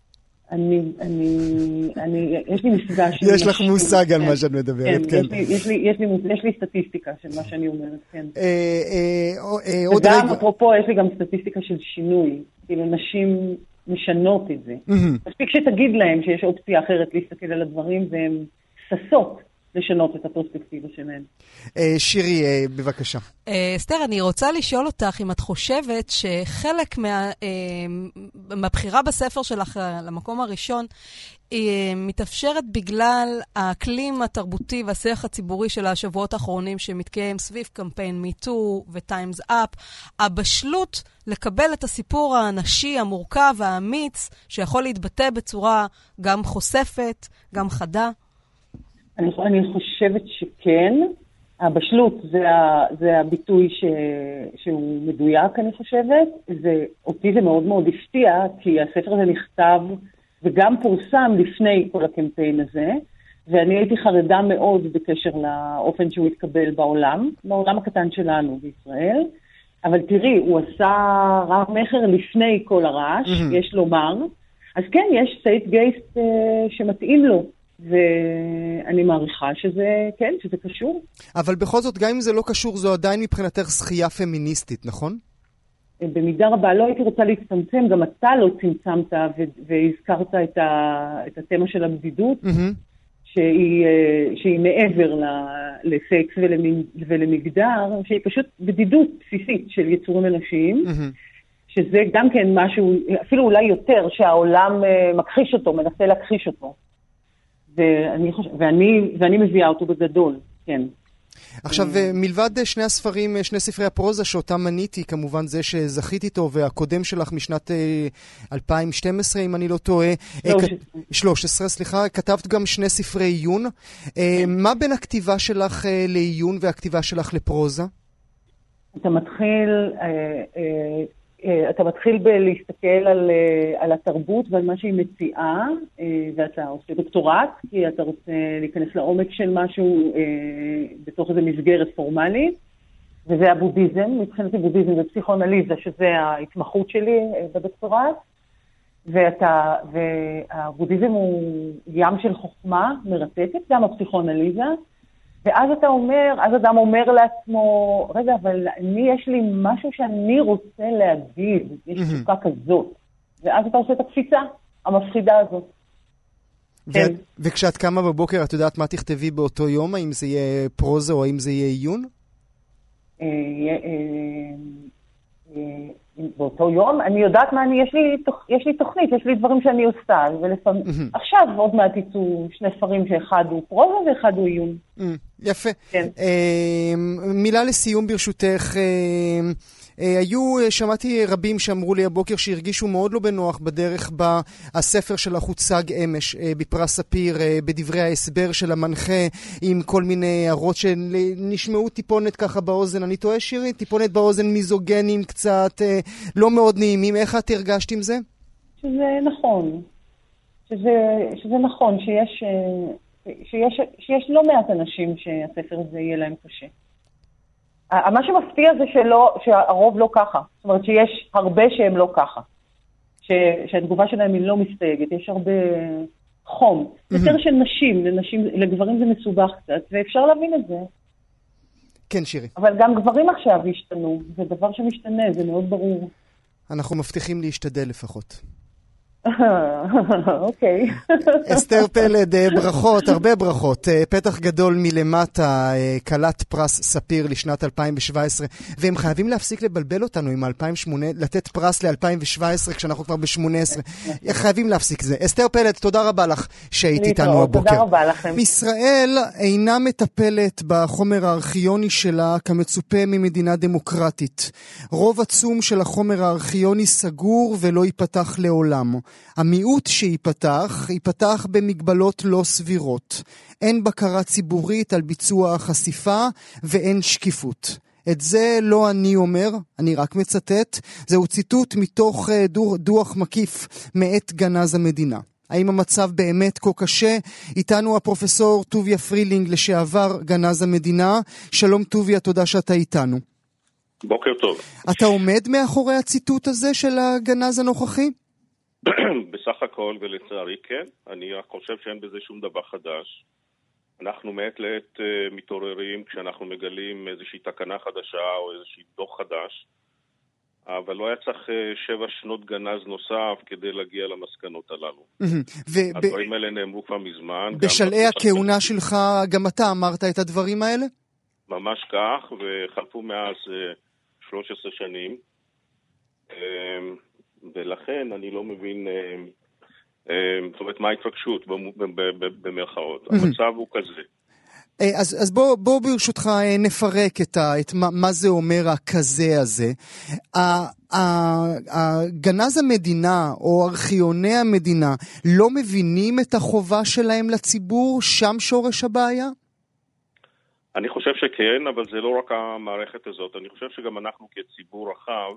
אני, אני, אני, יש לי מפגש. יש לך מושג על מה שאת מדברת, כן. יש לי סטטיסטיקה של מה שאני אומרת, כן. אה, אה, עוד רגע. וגם, אפרופו, יש לי גם סטטיסטיקה של שינוי. כאילו, נשים משנות את זה. מספיק שתגיד להם שיש אופציה אחרת להסתכל על הדברים, והן ששות לשנות את הפרספקטיבה שלהן. אה, שירי, אה, בבקשה. אה, אסתר, אני רוצה לשאול אותך אם את חושבת שחלק מה, מהבחירה בספר שלך למקום הראשון היא מתאפשרת בגלל האקלים התרבותי והשיח הציבורי של השבועות האחרונים שמתקיים סביב קמפיין MeToo ו-Times Up, הבשלות לקבל את הסיפור הנשי המורכב, האמיץ, שיכול להתבטא בצורה גם חושפת, גם חדה. אני, אני חושבת שכן. הבשלות זה, ה, זה הביטוי ש, שהוא מדויק, אני חושבת. זה, אותי זה מאוד מאוד הפתיע, כי הספר הזה נכתב וגם פורסם לפני כל הקמפיין הזה, ואני הייתי חרדה מאוד בקשר לאופן שהוא התקבל בעולם, בעולם הקטן שלנו בישראל. אבל תראי, הוא עשה רב מכר לפני כל הרעש, mm-hmm. יש לומר. אז כן, יש zeitgeist אה, שמתאים לו. ואני מעריכה שזה, כן, שזה קשור. אבל בכל זאת, גם אם זה לא קשור, זו עדיין מבחינתך זכייה פמיניסטית, נכון? במידה רבה לא הייתי רוצה להצטמצם, גם אתה לא צמצמת והזכרת את, ה- את התמה של הבדידות, mm-hmm. שהיא, אה, שהיא מעבר לסקס ולמגדר, שהיא פשוט בדידות בסיסית של יצורים אנושיים. Mm-hmm. שזה גם כן משהו, אפילו אולי יותר, שהעולם אה, מכחיש אותו, מנסה להכחיש אותו. ואני, חושב, ואני, ואני מביאה אותו בגדול, כן. עכשיו, אה, מלבד אה, שני הספרים, אה, שני ספרי הפרוזה שאותם מניתי, כמובן זה שזכית איתו, והקודם שלך משנת 2012, אם אני לא טועה. 13. 13, סליחה. כתבת גם שני ספרי עיון. כן. מה בין הכתיבה שלך לעיון והכתיבה שלך לפרוזה? אתה מתחיל אה, אתה מתחיל בלהסתכל על, אה, על התרבות ועל מה שהיא מציעה, אה, ואתה עושה דוקטורט, כי אתה רוצה להיכנס לעומק של משהו בתוך איזו מסגרת פורמלית, וזה הבודהיזם, מבחינתי בודהיזם זה פסיכואנליזה, שזה ההתמחות שלי בדוקטורט. ואתה, והבודהיזם הוא ים של חוכמה מרתקת, גם הפסיכואנליזה, ואז אתה אומר, אז אדם אומר לעצמו, רגע, אבל אני, יש לי משהו שאני רוצה להגיד, יש תשוקה כזאת. ואז אתה עושה את הקפיצה המפחידה הזאת. כן. וכשאת קמה בבוקר, את יודעת מה תכתבי באותו יום? האם זה יהיה פרוזה או האם זה יהיה עיון? אה, אה, אה, באותו יום, אני יודעת מה אני, יש לי, יש לי תוכנית, יש לי דברים שאני עושה, ולפעמים, עכשיו עוד מעט יצאו שני ספרים שאחד הוא פרוזה ואחד הוא עיון. יפה. כן. מילה לסיום ברשותך. אה, היו, אה, שמעתי רבים שאמרו לי הבוקר שהרגישו מאוד לא בנוח בדרך בה הספר שלך הוצג אמש אה, בפרס ספיר, בדברי ההסבר של המנחה, עם כל מיני הערות שנשמעו טיפונת ככה באוזן. אני טועה שירי? טיפונת באוזן מיזוגנים קצת, לא מאוד נעימים. איך את הרגשת עם זה? שזה נכון. שזה, שזה נכון, שיש, שיש, שיש לא מעט אנשים שהספר הזה יהיה להם קשה. מה שמפתיע זה שלא, שהרוב לא ככה. זאת אומרת שיש הרבה שהם לא ככה. ש, שהתגובה שלהם היא לא מסתייגת, יש הרבה חום. יותר של נשים, לנשים, לגברים זה מסובך קצת, ואפשר להבין את זה. כן, שירי. אבל גם גברים עכשיו השתנו, זה דבר שמשתנה, זה מאוד ברור. אנחנו מבטיחים להשתדל לפחות. אוקיי. אסתר פלד, אה, ברכות, הרבה ברכות. אה, פתח גדול מלמטה, אה, כלת פרס ספיר לשנת 2017, והם חייבים להפסיק לבלבל אותנו עם 2008, לתת פרס ל-2017 כשאנחנו כבר ב-18. חייבים להפסיק זה. אסתר פלד, תודה רבה לך שהיית איתנו הבוקר. תודה רבה לכם. ישראל אינה מטפלת בחומר הארכיוני שלה כמצופה ממדינה דמוקרטית. רוב עצום של החומר הארכיוני סגור ולא ייפתח לעולם. המיעוט שייפתח, ייפתח במגבלות לא סבירות. אין בקרה ציבורית על ביצוע החשיפה ואין שקיפות. את זה לא אני אומר, אני רק מצטט. זהו ציטוט מתוך אה, דוח מקיף מאת גנז המדינה. האם המצב באמת כה קשה? איתנו הפרופסור טוביה פרילינג, לשעבר גנז המדינה. שלום טוביה, תודה שאתה איתנו. בוקר טוב. אתה עומד מאחורי הציטוט הזה של הגנז הנוכחי? בסך הכל, ולצערי כן, אני רק חושב שאין בזה שום דבר חדש. אנחנו מעת לעת uh, מתעוררים כשאנחנו מגלים איזושהי תקנה חדשה או איזשהו דוח חדש, אבל לא היה צריך uh, שבע שנות גנז נוסף כדי להגיע למסקנות הללו. הדברים האלה נאמרו כבר מזמן. בשלהי הכהונה שלך גם אתה אמרת את הדברים האלה? ממש כך, וחלפו מאז uh, אה, 13 שנים. ולכן אני לא מבין, אה, אה, זאת אומרת, מה ההתרגשות במרכאות. המצב הוא כזה. אה, אז, אז בוא, בוא ברשותך נפרק את, ה, את מה, מה זה אומר הכזה הזה. הגנז המדינה או ארכיוני המדינה לא מבינים את החובה שלהם לציבור? שם שורש הבעיה? אני חושב שכן, אבל זה לא רק המערכת הזאת. אני חושב שגם אנחנו כציבור רחב,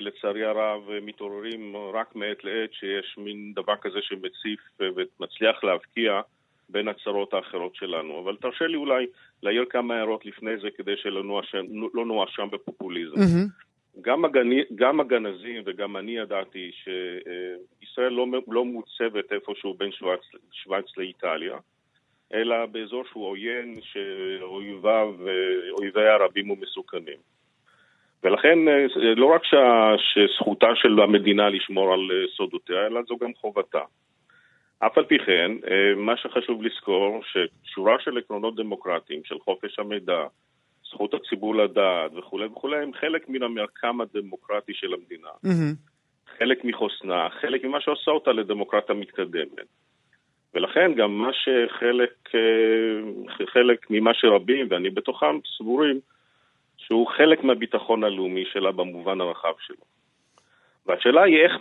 לצערי הרב מתעוררים רק מעת לעת שיש מין דבר כזה שמציף ומצליח להבקיע בין הצרות האחרות שלנו. אבל תרשה לי אולי להעיר כמה הערות לפני זה כדי שלא נואשם לא בפופוליזם. Mm-hmm. גם, הגני, גם הגנזים וגם אני ידעתי שישראל לא, לא מוצבת איפשהו בין שווייץ לאיטליה, אלא באזור שהוא עוין שאויביו, אויביה רבים ומסוכנים. ולכן אה, לא רק שזכותה של המדינה לשמור על אה, סודותיה, אלא זו גם חובתה. אף על פי כן, אה, מה שחשוב לזכור, ששורה של עקרונות דמוקרטיים, של חופש המידע, זכות הציבור לדעת וכולי וכולי, הם חלק מן המרקם הדמוקרטי של המדינה. Mm-hmm. חלק מחוסנה, חלק ממה שעושה אותה לדמוקרטיה מתקדמת. ולכן גם מה שחלק, חלק ממה שרבים, ואני בתוכם, סבורים, שהוא חלק מהביטחון הלאומי שלה במובן הרחב שלו. והשאלה היא איך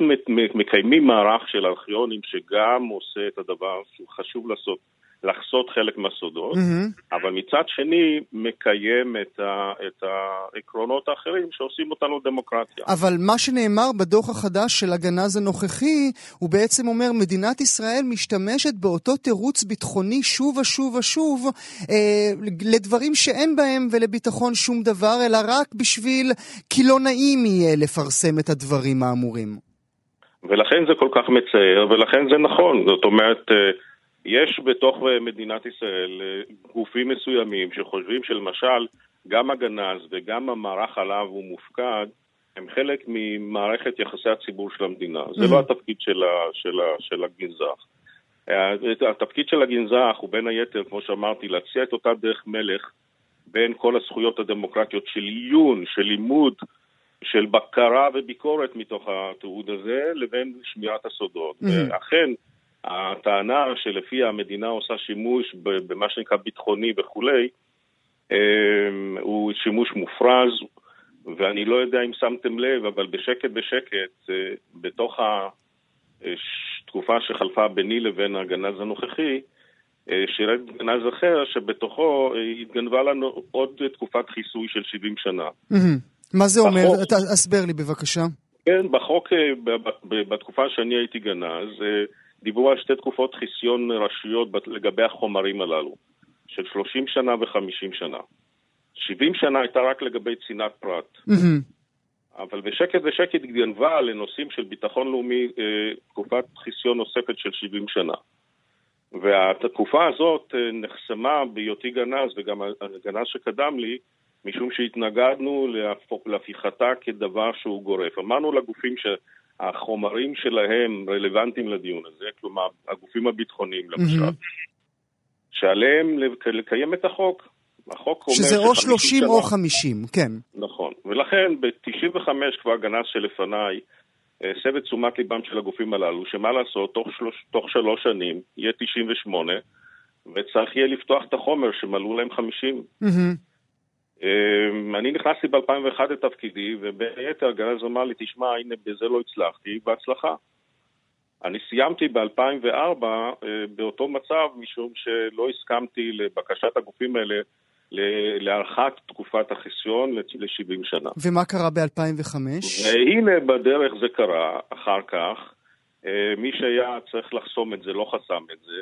מקיימים מערך של ארכיונים שגם עושה את הדבר שהוא חשוב לעשות, לחסות חלק מהסודות, mm-hmm. אבל מצד שני מקיים את, ה, את העקרונות האחרים שעושים אותנו דמוקרטיה. אבל מה שנאמר בדוח החדש של הגנז הנוכחי, הוא בעצם אומר, מדינת ישראל משתמשת באותו תירוץ ביטחוני שוב ושוב ושוב אה, לדברים שאין בהם ולביטחון שום דבר, אלא רק בשביל כי לא נעים יהיה לפרסם את הדברים האמורים. ולכן זה כל כך מצער, ולכן זה נכון. זאת אומרת, אה, יש בתוך מדינת ישראל גופים מסוימים שחושבים שלמשל גם הגנז וגם המערך עליו הוא מופקד, הם חלק ממערכת יחסי הציבור של המדינה. זה לא התפקיד של, ה, של, ה, של הגנזך. התפקיד של הגנזך הוא בין היתר, כמו שאמרתי, להציע את אותה דרך מלך בין כל הזכויות הדמוקרטיות של עיון, של לימוד, של בקרה וביקורת מתוך התיעוד הזה, לבין שמירת הסודות. Mm-hmm. ואכן, הטענה שלפיה המדינה עושה שימוש במה שנקרא ביטחוני וכולי, אמ, הוא שימוש מופרז, ואני לא יודע אם שמתם לב, אבל בשקט בשקט, אה, בתוך התקופה שחלפה ביני לבין הגנז הנוכחי, אה, שירת גנז אחר, שבתוכו אה, התגנבה לנו עוד תקופת חיסוי של 70 שנה. מה זה אומר? הסבר לי בבקשה. כן, בחוק, בתקופה שאני הייתי גנז, דיברו על שתי תקופות חיסיון ראשיות לגבי החומרים הללו, של 30 שנה ו-50 שנה. 70 שנה הייתה רק לגבי צנעת פרט. אבל בשקט בשקט גנבה לנושאים של ביטחון לאומי אה, תקופת חיסיון נוספת של 70 שנה. והתקופה הזאת אה, נחסמה בהיותי גנז, וגם הגנז שקדם לי, משום שהתנגדנו להפיכתה כדבר שהוא גורף. אמרנו לגופים שהחומרים שלהם רלוונטיים לדיון הזה, כלומר, הגופים הביטחוניים למשל, שעליהם לקיים את החוק. החוק אומר... שזה או 30 או 50, כן. נכון, ולכן ב-95 כבר גנז שלפניי הסב את תשומת ליבם של הגופים הללו, שמה לעשות, תוך, שלוש, תוך שלוש שנים יהיה 98, וצריך יהיה לפתוח את החומר שמלאו להם 50. Mm-hmm. אני נכנסתי ב-2001 לתפקידי, ובין היתר גנז אמר לי, תשמע, הנה, בזה לא הצלחתי, בהצלחה. אני סיימתי ב-2004 אה, באותו מצב, משום שלא הסכמתי לבקשת הגופים האלה להארכת תקופת החיסיון ל-70 שנה. ומה קרה ב-2005? והנה בדרך זה קרה, אחר כך. אה, מי שהיה צריך לחסום את זה לא חסם את זה.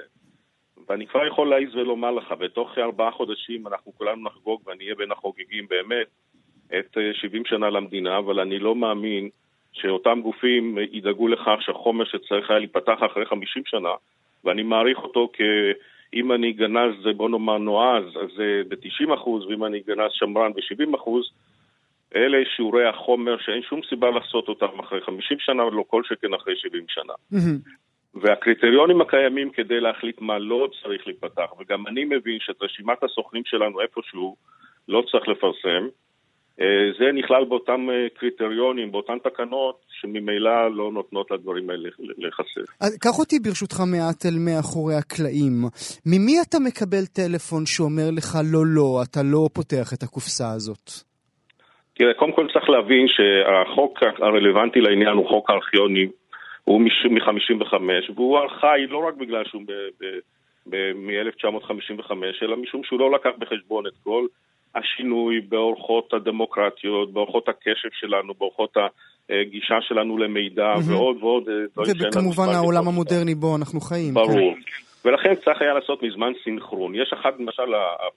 ואני כבר יכול להעיז ולומר לך, בתוך ארבעה חודשים אנחנו כולנו נחגוג ואני אהיה בין החוגגים באמת את 70 אה, שנה למדינה, אבל אני לא מאמין שאותם גופים ידאגו לכך שהחומר שצריך היה להיפתח אחרי 50 שנה, ואני מעריך אותו כ... אם אני גנז, בוא נאמר נועז, אז זה ב-90 אחוז, ואם אני גנז שמרן ב-70 אחוז, אלה שיעורי החומר שאין שום סיבה לעשות אותם אחרי 50 שנה, ולא כל שכן אחרי 70 שנה. והקריטריונים הקיימים כדי להחליט מה לא צריך להיפתח, וגם אני מבין שאת רשימת הסוכנים שלנו איפשהו לא צריך לפרסם, אה, זה נכלל באותם אה, קריטריונים, באותן תקנות, שממילא לא נותנות לדברים האלה להיחשף. קח אותי ברשותך מעט אל מאחורי הקלעים. ממי אתה מקבל טלפון שאומר לך לא, לא, אתה לא פותח את הקופסה הזאת? תראה, קודם כל צריך להבין שהחוק הרלוונטי לעניין הוא חוק הארכיונים, הוא מ-55, והוא ארכאי לא רק בגלל שהוא מ-1955, אלא משום שהוא לא לקח בחשבון את כל השינוי באורחות הדמוקרטיות, באורחות הקשב שלנו, באורחות הגישה שלנו למידע mm-hmm. ועוד ועוד אה, דברים שאין לנו... וכמובן העולם המודרני בו אנחנו חיים. ברור. כן. ולכן צריך היה לעשות מזמן סינכרון. יש אחד, למשל,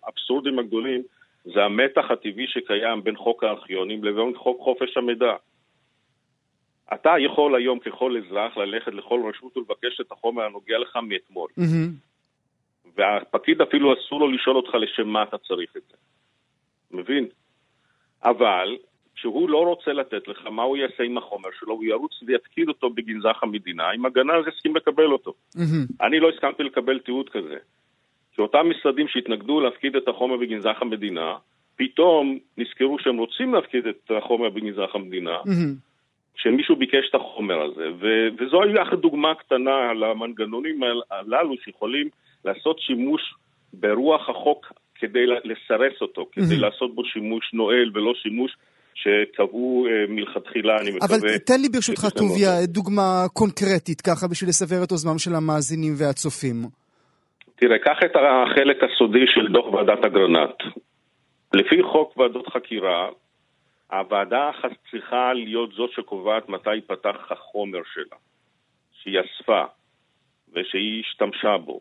האבסורדים הגדולים, זה המתח הטבעי שקיים בין חוק הארכיונים לבין חוק חופש המידע. אתה יכול היום ככל אזרח ללכת לכל רשות ולבקש את החומר הנוגע לך מאתמול. Mm-hmm. והפקיד אפילו אסור לו לשאול אותך לשם מה אתה צריך את זה. מבין? אבל כשהוא לא רוצה לתת לך, מה הוא יעשה עם החומר שלו? הוא ירוץ ויפקיד אותו בגנזך המדינה, אם הגנז יסכים לקבל אותו. Mm-hmm. אני לא הסכמתי לקבל תיעוד כזה. כי אותם משרדים שהתנגדו להפקיד את החומר בגנזך המדינה, פתאום נזכרו שהם רוצים להפקיד את החומר בגנזך המדינה, mm-hmm. שמישהו ביקש את החומר הזה. ו- וזו הייתה דוגמה קטנה למנגנונים הללו שיכולים לעשות שימוש ברוח החוק כדי לסרס אותו, כדי לעשות בו שימוש נואל ולא שימוש שקבעו uh, מלכתחילה, אני מקווה... אבל תן לי ברשותך, טוביה, דוגמה קונקרטית, ככה בשביל לסבר את אוזנם של המאזינים והצופים. תראה, קח את החלק הסודי של דוח ועדת אגרנט. לפי חוק ועדות חקירה, הוועדה צריכה להיות זאת שקובעת מתי ייפתח החומר שלה, שהיא אספה ושהיא השתמשה בו.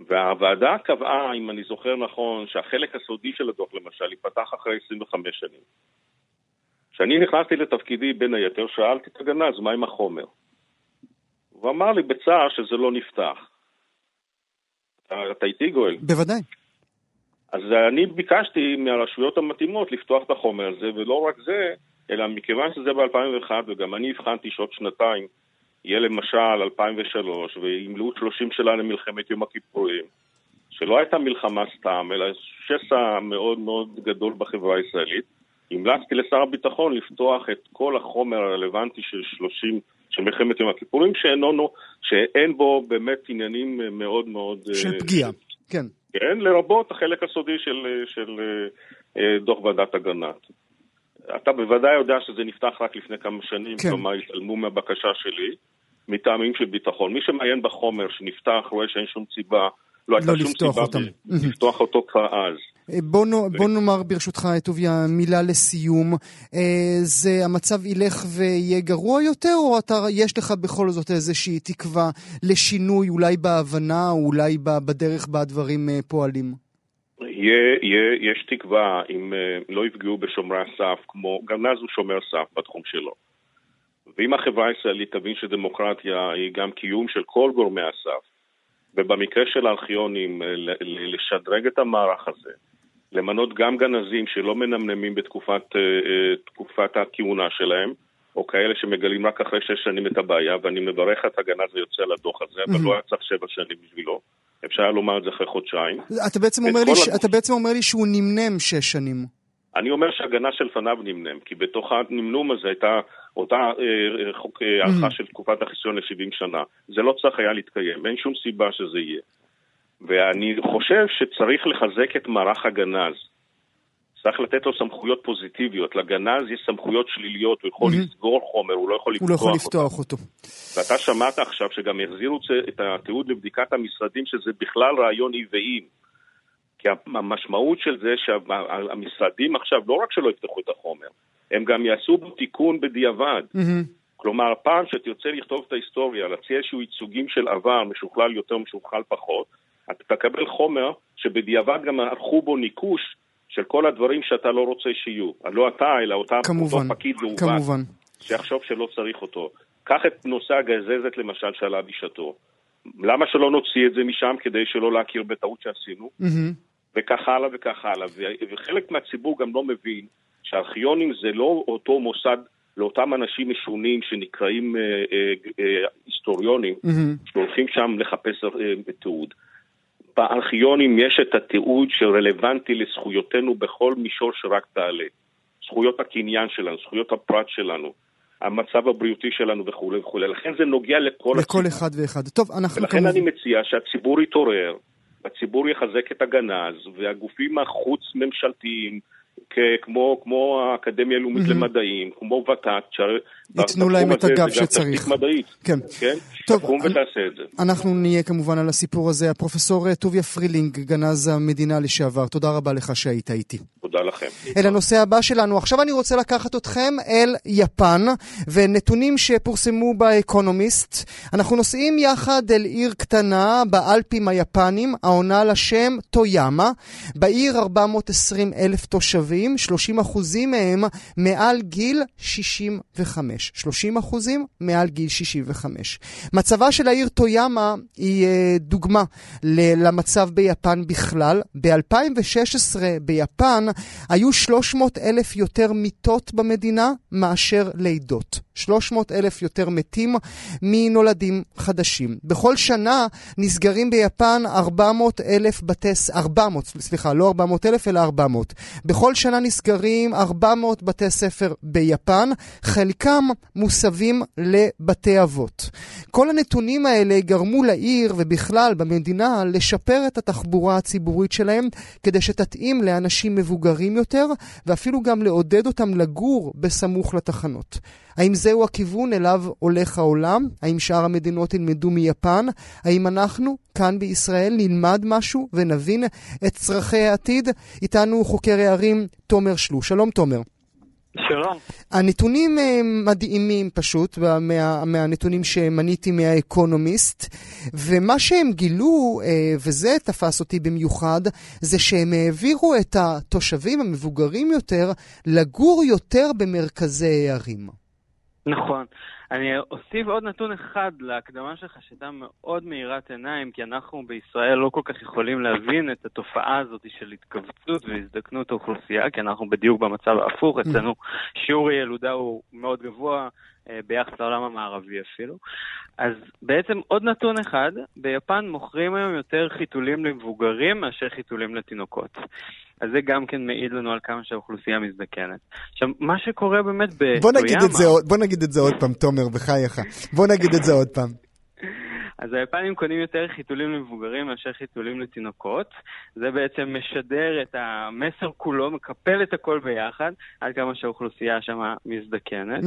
והוועדה קבעה, אם אני זוכר נכון, שהחלק הסודי של הדוח למשל ייפתח אחרי 25 שנים. כשאני נכנסתי לתפקידי, בין היתר, שאלתי את הגנז, מה עם החומר? הוא אמר לי בצער שזה לא נפתח. אתה איתי גואל? בוודאי. אז אני ביקשתי מהרשויות המתאימות לפתוח את החומר הזה, ולא רק זה, אלא מכיוון שזה ב-2001, וגם אני הבחנתי שעוד שנתיים יהיה למשל 2003, וימלאו 30 שנה למלחמת יום הכיפורים, שלא הייתה מלחמה סתם, אלא שסע מאוד מאוד גדול בחברה הישראלית, המלצתי לשר הביטחון לפתוח את כל החומר הרלוונטי של 30, של מלחמת יום הכיפורים, שאין בו באמת עניינים מאוד מאוד... של uh, פגיעה, כן. כן, לרבות החלק הסודי של, של uh, דוח ועדת אגרנט. אתה בוודאי יודע שזה נפתח רק לפני כמה שנים, כן. כלומר התעלמו מהבקשה שלי, מטעמים של ביטחון. מי שמעיין בחומר שנפתח רואה שאין שום סיבה לא הייתה לא שום סיבה אותם. לפתוח אותו כבר אז. אה, בוא, נו, בוא נאמר ברשותך, טוביה, מילה לסיום. אה, זה המצב ילך ויהיה גרוע יותר, או אתה, יש לך בכל זאת איזושהי תקווה לשינוי, אולי בהבנה, או אולי בדרך בה הדברים אה, פועלים? יהיה, יהיה, יש תקווה אם לא יפגעו בשומרי הסף, כמו, גם אז הוא שומר סף בתחום שלו. ואם החברה הישראלית תבין שדמוקרטיה היא גם קיום של כל גורמי הסף, ובמקרה של הארכיונים, אה, לשדרג את המערך הזה, למנות גם גנזים שלא מנמנמים בתקופת אה, אה, תקופת הכהונה שלהם, או כאלה שמגלים רק אחרי שש שנים את הבעיה, ואני מברך את הגנז היוצא לדוח הזה, אבל לא היה צריך שבע שנים בשבילו. אפשר לומר את זה אחרי חודשיים. אתה בעצם, אומר לי, ש... אתה בעצם אומר לי שהוא נמנם שש שנים. אני אומר שהגנה של פניו נמנם, כי בתוך הנמנום הזה הייתה אותה אה, אה חוק אה, הארכה mm-hmm. של תקופת החיסיון ל-70 שנה. זה לא צריך היה להתקיים, אין שום סיבה שזה יהיה. ואני חושב שצריך לחזק את מערך הגנז. צריך לתת לו סמכויות פוזיטיביות. לגנז יש סמכויות שליליות, הוא יכול mm-hmm. לסגור חומר, הוא לא יכול לפתוח אותו. הוא לא יכול לפתוח אותו. ואתה שמעת עכשיו שגם יחזירו את התיעוד לבדיקת המשרדים, שזה בכלל רעיון עוועים. כי המשמעות של זה שהמשרדים עכשיו לא רק שלא יפתחו את החומר, הם גם יעשו בו תיקון בדיעבד. Mm-hmm. כלומר, פעם שתרצה לכתוב את ההיסטוריה, להציע איזשהו ייצוגים של עבר, משוכלל יותר, משוכלל פחות, אתה תקבל חומר שבדיעבד גם ערכו בו ניקוש של כל הדברים שאתה לא רוצה שיהיו. לא אתה, אלא אותה, כמובן, אותו פקיד לעומת, כמובן. שיחשוב שלא צריך אותו. קח את נושא הגזזת למשל שעלה בשעתו. למה שלא נוציא את זה משם כדי שלא להכיר בטעות שעשינו? Mm-hmm. וכך הלאה וכך הלאה. וחלק מהציבור גם לא מבין שארכיונים זה לא אותו מוסד לאותם אנשים משונים שנקראים אה, אה, אה, היסטוריונים, mm-hmm. שהולכים שם לחפש אה, תיעוד. בארכיונים יש את התיעוד שרלוונטי לזכויותינו בכל מישור שרק תעלה. זכויות הקניין שלנו, זכויות הפרט שלנו, המצב הבריאותי שלנו וכולי וכולי. לכן זה נוגע לכל... לכל הציבור. אחד ואחד. טוב, אנחנו ולכן כמובן... אני מציע שהציבור יתעורר, הציבור יחזק את הגנז, והגופים החוץ-ממשלתיים, כמו, כמו האקדמיה הלאומית אהמ. למדעים, כמו ות"ת, ייתנו להם את הגב שצריך. כן. כן? טוב, תקום ותעשה את זה. אנחנו נהיה כמובן על הסיפור הזה. הפרופסור טוביה פרילינג, גנז המדינה לשעבר, תודה רבה לך שהיית איתי. תודה לכם. אל הנושא הבא שלנו. עכשיו אני רוצה לקחת אתכם אל יפן, ונתונים שפורסמו באקונומיסט. אנחנו נוסעים יחד אל עיר קטנה באלפים היפנים, העונה לשם טויאמה. בעיר 420 אלף תושבים, 30 אחוזים מהם מעל גיל 65. 30 אחוזים מעל גיל 65. מצבה של העיר טויאמה היא אה, דוגמה למצב ביפן בכלל. ב-2016 ביפן היו 300 אלף יותר מיטות במדינה מאשר לידות. 300 אלף יותר מתים מנולדים חדשים. בכל שנה נסגרים ביפן 400 אלף בתי... 400, סליחה, לא 400 אלף אלא 400. בכל שנה נסגרים 400 בתי ספר ביפן, חלקם מוסבים לבתי אבות. כל הנתונים האלה גרמו לעיר ובכלל במדינה לשפר את התחבורה הציבורית שלהם כדי שתתאים לאנשים מבוגרים יותר ואפילו גם לעודד אותם לגור בסמוך לתחנות. האם זהו הכיוון אליו הולך העולם? האם שאר המדינות ילמדו מיפן? האם אנחנו, כאן בישראל, נלמד משהו ונבין את צרכי העתיד? איתנו חוקר הערים תומר שלו. שלום תומר. שלום. הנתונים אה, מדהימים פשוט, מה, מהנתונים שמניתי מהאקונומיסט, ומה שהם גילו, אה, וזה תפס אותי במיוחד, זה שהם העבירו את התושבים המבוגרים יותר לגור יותר במרכזי הערים. נכון. אני אוסיף עוד נתון אחד להקדמה שלך, שהייתה מאוד מאירת עיניים, כי אנחנו בישראל לא כל כך יכולים להבין את התופעה הזאת של התכווצות והזדקנות האוכלוסייה, כי אנחנו בדיוק במצב ההפוך, אצלנו שיעור הילודה הוא מאוד גבוה אה, ביחס לעולם המערבי אפילו. אז בעצם עוד נתון אחד, ביפן מוכרים היום יותר חיתולים למבוגרים מאשר חיתולים לתינוקות. אז זה גם כן מעיד לנו על כמה שהאוכלוסייה מזדקנת. עכשיו, מה שקורה באמת בטויאמה... בוא נגיד את זה, בוא נגיד את זה עוד פעם, תומר, בחייך. בוא נגיד את זה עוד פעם. אז היפנים קונים יותר חיתולים למבוגרים מאשר חיתולים לתינוקות. זה בעצם משדר את המסר כולו, מקפל את הכל ביחד, עד כמה שהאוכלוסייה שם מזדקנת.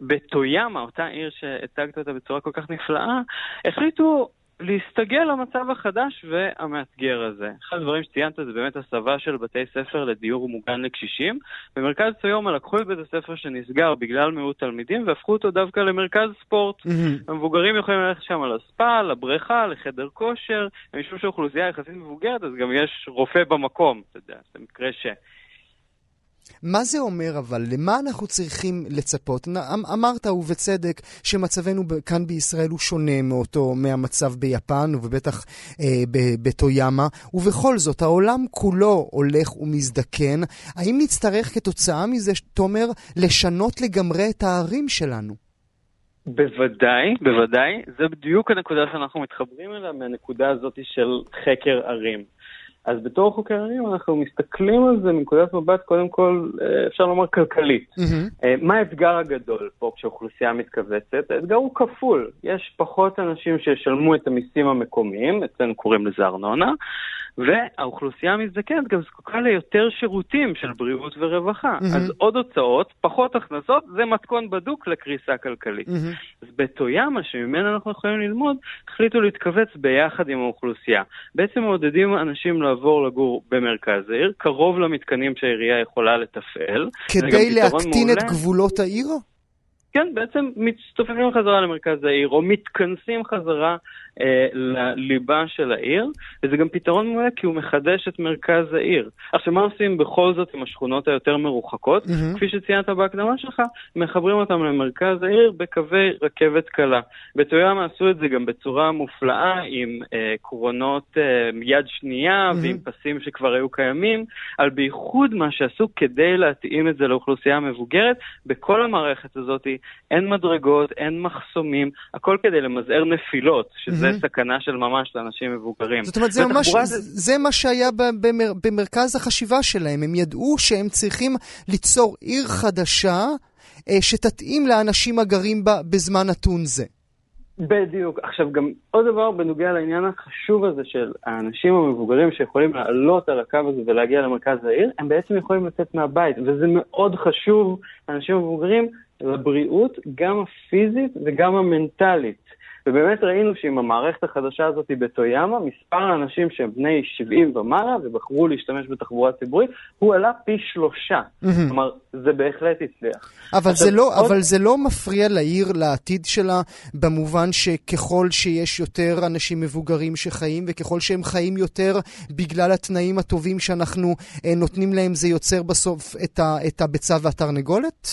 בטויאמה, אותה עיר שהצגת אותה בצורה כל כך נפלאה, החליטו להסתגל למצב החדש והמאתגר הזה. אחד הדברים שציינת זה באמת הסבה של בתי ספר לדיור מוגן לקשישים. במרכז ציומה לקחו את בית הספר שנסגר בגלל מיעוט תלמידים והפכו אותו דווקא למרכז ספורט. Mm-hmm. המבוגרים יכולים ללכת שם לספא, לבריכה, לחדר כושר, ומשום שהאוכלוסייה יחסית מבוגרת אז גם יש רופא במקום, אתה יודע, זה מקרה ש... מה זה אומר אבל? למה אנחנו צריכים לצפות? אמ, אמרת, ובצדק, שמצבנו כאן בישראל הוא שונה מאותו, מהמצב ביפן, ובטח אה, בטויאמה, ובכל זאת, העולם כולו הולך ומזדקן. האם נצטרך כתוצאה מזה, תומר, לשנות לגמרי את הערים שלנו? בוודאי, בוודאי. זה בדיוק הנקודה שאנחנו מתחברים אליה, מהנקודה הזאת של חקר ערים. אז בתור חוקרים אנחנו מסתכלים על זה מנקודת מבט, קודם כל, אה, אפשר לומר כלכלית. Mm-hmm. מה האתגר הגדול פה כשאוכלוסייה מתכווצת? האתגר הוא כפול. יש פחות אנשים שישלמו את המיסים המקומיים, אצלנו קוראים לזה ארנונה, והאוכלוסייה המזדקנת גם זקוקה ליותר שירותים של בריאות ורווחה. Mm-hmm. אז עוד הוצאות, פחות הכנסות, זה מתכון בדוק לקריסה כלכלית. Mm-hmm. אז בטויאמה, שממנה אנחנו יכולים ללמוד, החליטו להתכווץ ביחד עם האוכלוסייה. בעצם מעודדים אנשים לעבור לגור במרכז העיר, קרוב למתקנים שהעירייה יכולה לתפעל. כדי להקטין מעולה. את גבולות העיר? כן, בעצם מצטופפים חזרה למרכז העיר, או מתכנסים חזרה אה, לליבה של העיר, וזה גם פתרון מעולה כי הוא מחדש את מרכז העיר. עכשיו, מה עושים בכל זאת עם השכונות היותר מרוחקות? Mm-hmm. כפי שציינת בהקדמה שלך, מחברים אותם למרכז העיר בקווי רכבת קלה. בטויאמה עשו את זה גם בצורה מופלאה, עם אה, קרונות אה, יד שנייה mm-hmm. ועם פסים שכבר היו קיימים, על בייחוד מה שעשו כדי להתאים את זה לאוכלוסייה המבוגרת. בכל המערכת הזאת אין מדרגות, אין מחסומים, הכל כדי למזער נפילות, שזה mm-hmm. סכנה של ממש לאנשים מבוגרים. זאת אומרת, זה ממש, זה... זה מה שהיה במר, במרכז החשיבה שלהם. הם ידעו שהם צריכים ליצור עיר חדשה אה, שתתאים לאנשים הגרים בה בזמן נתון זה. בדיוק. עכשיו, גם עוד דבר בנוגע לעניין החשוב הזה של האנשים המבוגרים שיכולים לעלות על הקו הזה ולהגיע למרכז העיר, הם בעצם יכולים לצאת מהבית, וזה מאוד חשוב, האנשים המבוגרים, לבריאות, גם הפיזית וגם המנטלית. ובאמת ראינו שעם המערכת החדשה הזאת בטויאמה, מספר האנשים שהם בני 70 ומעלה ובחרו להשתמש בתחבורה ציבורית, הוא עלה פי שלושה. כלומר, זה בהחלט הצליח. אבל, זה לא, עוד... אבל זה לא מפריע לעיר, לעתיד שלה, במובן שככל שיש יותר אנשים מבוגרים שחיים, וככל שהם חיים יותר בגלל התנאים הטובים שאנחנו אה, נותנים להם, זה יוצר בסוף את, הביצה והתרנגולת?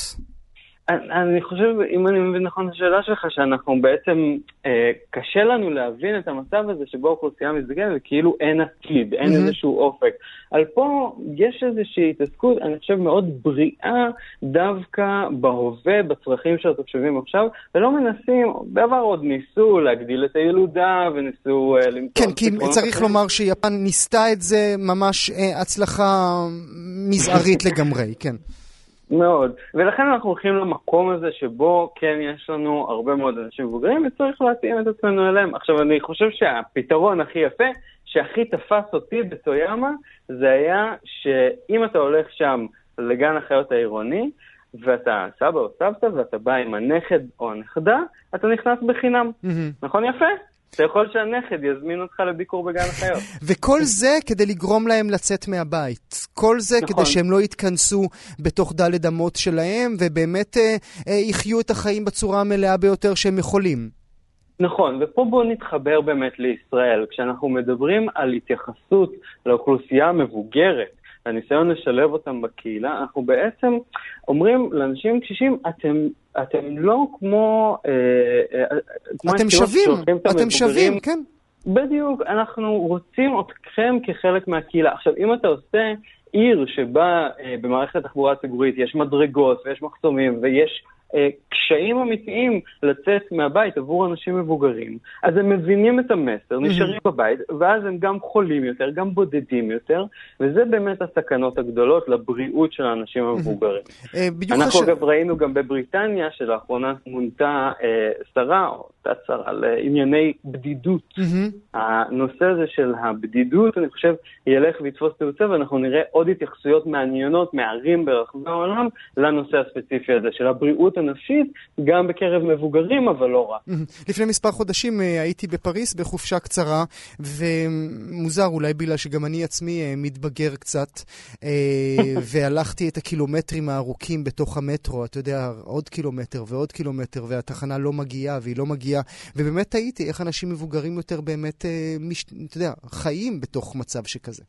אני חושב, אם אני מבין נכון את השאלה שלך, שאנחנו בעצם, אה, קשה לנו להבין את המצב הזה שבו האוכלוסייה מזדקנת וכאילו אין עתיד, אין mm-hmm. איזשהו אופק. על פה יש איזושהי התעסקות, אני חושב, מאוד בריאה דווקא בהווה, בצרכים של התושבים עכשיו, ולא מנסים, בעבר עוד ניסו להגדיל את הילודה וניסו אה, למצוא... כן, כי צריך אחרים. לומר שיפן ניסתה את זה ממש אה, הצלחה מזערית לגמרי, כן. מאוד. ולכן אנחנו הולכים למקום הזה שבו כן יש לנו הרבה מאוד אנשים מבוגרים וצריך להתאים את עצמנו אליהם. עכשיו, אני חושב שהפתרון הכי יפה, שהכי תפס אותי בטויאמה, זה היה שאם אתה הולך שם לגן החיות העירוני, ואתה סבא או סבתא ואתה בא עם הנכד או הנכדה, אתה נכנס בחינם. Mm-hmm. נכון יפה? אתה יכול שהנכד יזמין אותך לביקור בגן החיות. וכל זה כדי לגרום להם לצאת מהבית. כל זה נכון. כדי שהם לא יתכנסו בתוך דלת אמות שלהם, ובאמת אה, אה, יחיו את החיים בצורה המלאה ביותר שהם יכולים. נכון, ופה בואו נתחבר באמת לישראל. כשאנחנו מדברים על התייחסות לאוכלוסייה המבוגרת, הניסיון לשלב אותם בקהילה, אנחנו בעצם אומרים לאנשים קשישים, אתם, אתם לא כמו... אה, אה, כמו אתם שווים, אתם. שווים, כן. בדיוק, אנחנו רוצים אתכם כחלק מהקהילה. עכשיו, אם אתה עושה עיר שבה אה, במערכת התחבורה הציבורית יש מדרגות ויש מחסומים ויש קשיים אמיתיים לצאת מהבית עבור אנשים מבוגרים, אז הם מבינים את המסר, נשארים בבית, ואז הם גם חולים יותר, גם בודדים יותר, וזה באמת הסכנות הגדולות לבריאות של האנשים המבוגרים. אה, אנחנו אגב ראינו גם בבריטניה, שלאחרונה מונתה אה, שרה, או תת-שרה לענייני בדידות. מהמם. הנושא הזה של הבדידות, אני חושב, ילך ויתפוס תאוצה, ואנחנו נראה עוד התייחסויות מעניינות מערים ברחבי העולם לנושא הספציפי הזה של הבריאות הנפשית, גם בקרב מבוגרים, אבל לא רק. מהמם. לפני מספר חודשים אה, הייתי בפריס בחופשה קצרה, ומוזר אולי בגלל שגם אני עצמי אה, מתבגר קצת, אה, והלכתי את הקילומטרים הארוכים בתוך המטרו, אתה יודע, עוד קילומטר ועוד קילומטר, והתחנה לא מגיעה והיא לא מגיעה, ובאמת תהיתי איך אנשים מבוגרים יותר באמת, אה. אתה יודע, חיים בתוך מצב שכזה.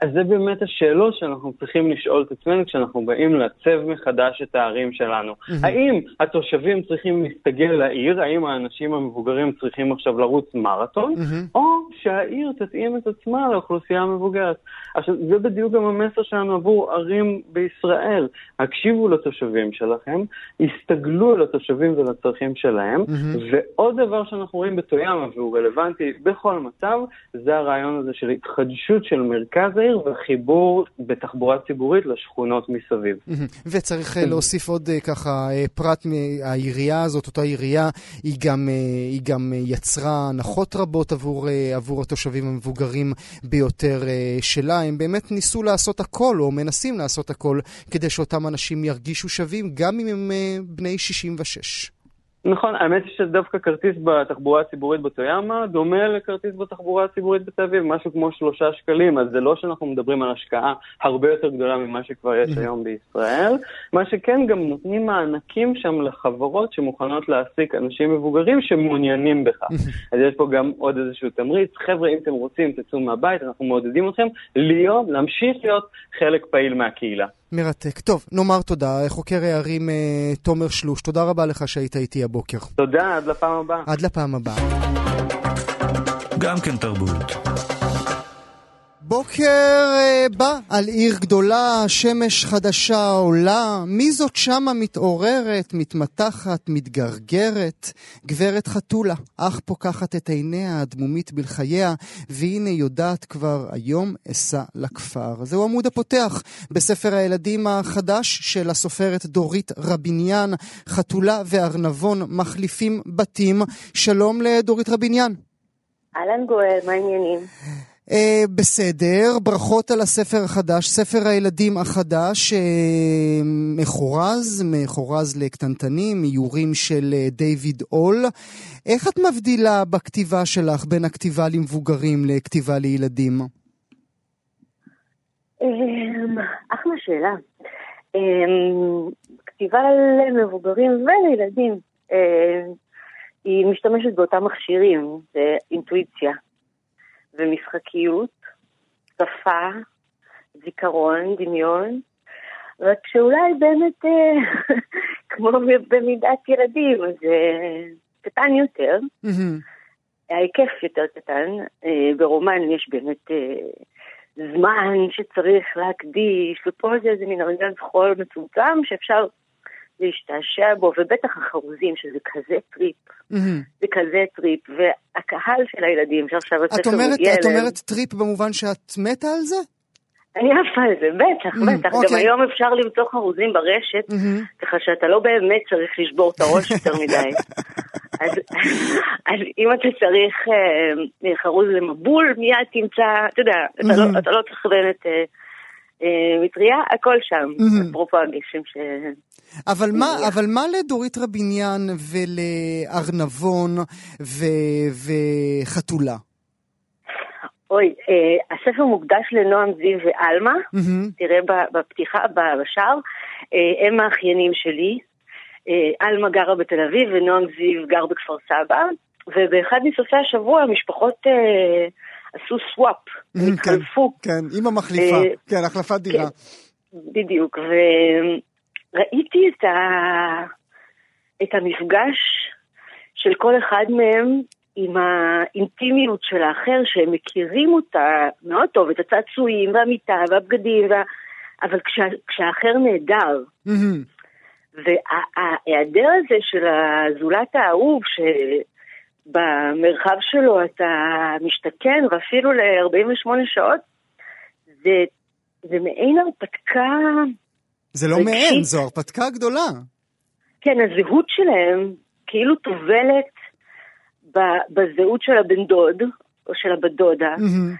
אז זה באמת השאלות שאנחנו צריכים לשאול את עצמנו כשאנחנו באים לעצב מחדש את הערים שלנו. האם התושבים צריכים להסתגל לעיר? האם האנשים המבוגרים צריכים עכשיו לרוץ מרתון? או שהעיר תתאים את עצמה לאוכלוסייה המבוגרת. עכשיו, זה בדיוק גם המסר שלנו עבור ערים בישראל. הקשיבו לתושבים שלכם, הסתגלו על התושבים ולצרכים שלהם, ועוד דבר שאנחנו רואים בטויאמה, והוא רלוונטי בכל מצב, זה הרעיון הזה של התחדשות של מרכז העיר וחיבור בתחבורה ציבורית לשכונות מסביב. וצריך אה, להוסיף עוד אה, ככה אה, פרט מהעירייה הזאת, אותה עירייה, היא גם, היא גם יצרה הנחות רבות עבור, עבור התושבים המבוגרים ביותר שלה. הם באמת ניסו לעשות הכל, או מנסים לעשות הכל, כדי שאותם אנשים ירגישו שווים, גם אם הם בני 66. נכון, האמת היא שדווקא כרטיס בתחבורה הציבורית בטויאמה דומה לכרטיס בתחבורה הציבורית בתל אביב, משהו כמו שלושה שקלים, אז זה לא שאנחנו מדברים על השקעה הרבה יותר גדולה ממה שכבר יש היום בישראל. מה שכן, גם נותנים מענקים שם לחברות שמוכנות להעסיק אנשים מבוגרים שמעוניינים בכך. אז יש פה גם עוד איזשהו תמריץ. חבר'ה, אם אתם רוצים, תצאו מהבית, אנחנו מעודדים אתכם להיות, להמשיך להיות חלק פעיל מהקהילה. מרתק. טוב, נאמר תודה. חוקר הערים אה, תומר שלוש, תודה רבה לך שהיית איתי הבוקר. תודה, עד לפעם הבאה. עד לפעם הבאה. גם כן תרבות. בוקר אה, בא על עיר גדולה, שמש חדשה עולה, מי זאת שמה מתעוררת, מתמתחת, מתגרגרת? גברת חתולה, אך פוקחת את עיניה הדמומית בלחייה, והנה יודעת כבר היום אסע לכפר. זהו עמוד הפותח בספר הילדים החדש של הסופרת דורית רביניאן, חתולה וארנבון מחליפים בתים. שלום לדורית רביניאן. אהלן גואל, מה העניינים? אה, בסדר, ברכות על הספר החדש, ספר הילדים החדש, אה, מחורז, מחורז לקטנטנים, איורים של אה, דיוויד אול. איך את מבדילה בכתיבה שלך בין הכתיבה למבוגרים לכתיבה לילדים? אמ, אחלה שאלה. אמ, כתיבה למבוגרים ולילדים, היא משתמשת באותם מכשירים, זה אינטואיציה ומשחקיות, שפה, זיכרון, דמיון, רק שאולי באמת, אה, כמו במידת ילדים, אז אה, קטן יותר. ההיקף יותר קטן, אה, ברומן יש באמת זמן שצריך להקדיש, ופה זה איזה מין ארגז חול מצומצם שאפשר להשתעשע בו, ובטח החרוזים, שזה כזה טריפ, זה כזה טריפ, והקהל של הילדים שעכשיו את הספר מגיע את אליהם, אומרת טריפ במובן שאת מתה על זה? אני עפה על זה, בטח, בטח, גם אוקיי. היום אפשר למצוא חרוזים ברשת, ככה שאתה לא באמת צריך לשבור את הראש יותר מדי. אז, אם אתה צריך אה, חרוז למבול, מיד תמצא, אתה יודע, אתה, לא, לא צריך באמת מטריה, הכל שם, אפרופו הגשם ש... אבל מה, אבל מה לדורית רביניאן ולארנבון ו- וחתולה? אוי, אה, הספר מוקדש לנועם זיו ועלמה, תראה ב- בפתיחה, בשער, אה, הם האחיינים שלי. אה, עלמה גרה בתל אביב ונועם זיו גר בכפר סבא, ובאחד מסופי השבוע המשפחות אה, עשו סוואפ, הם כן, התחלפו. כן, עם המחליפה, אה, כן, החלפת דירה. בדיוק, וראיתי את, ה... את המפגש של כל אחד מהם עם האינטימיות של האחר, שהם מכירים אותה מאוד טוב, את הצעצועים והמיטה והבגדים, וה... אבל כשה... כשהאחר נהדר, מהמם. וההיעדר הזה של הזולת האהוב, שבמרחב שלו אתה משתכן, ואפילו ל-48 שעות, זה, זה מעין הרפתקה, זה לא רגשית. מעין, זו הרפתקה גדולה. כן, הזהות שלהם כאילו טובלת בזהות של הבן דוד, או של הבת דודה, מהמם.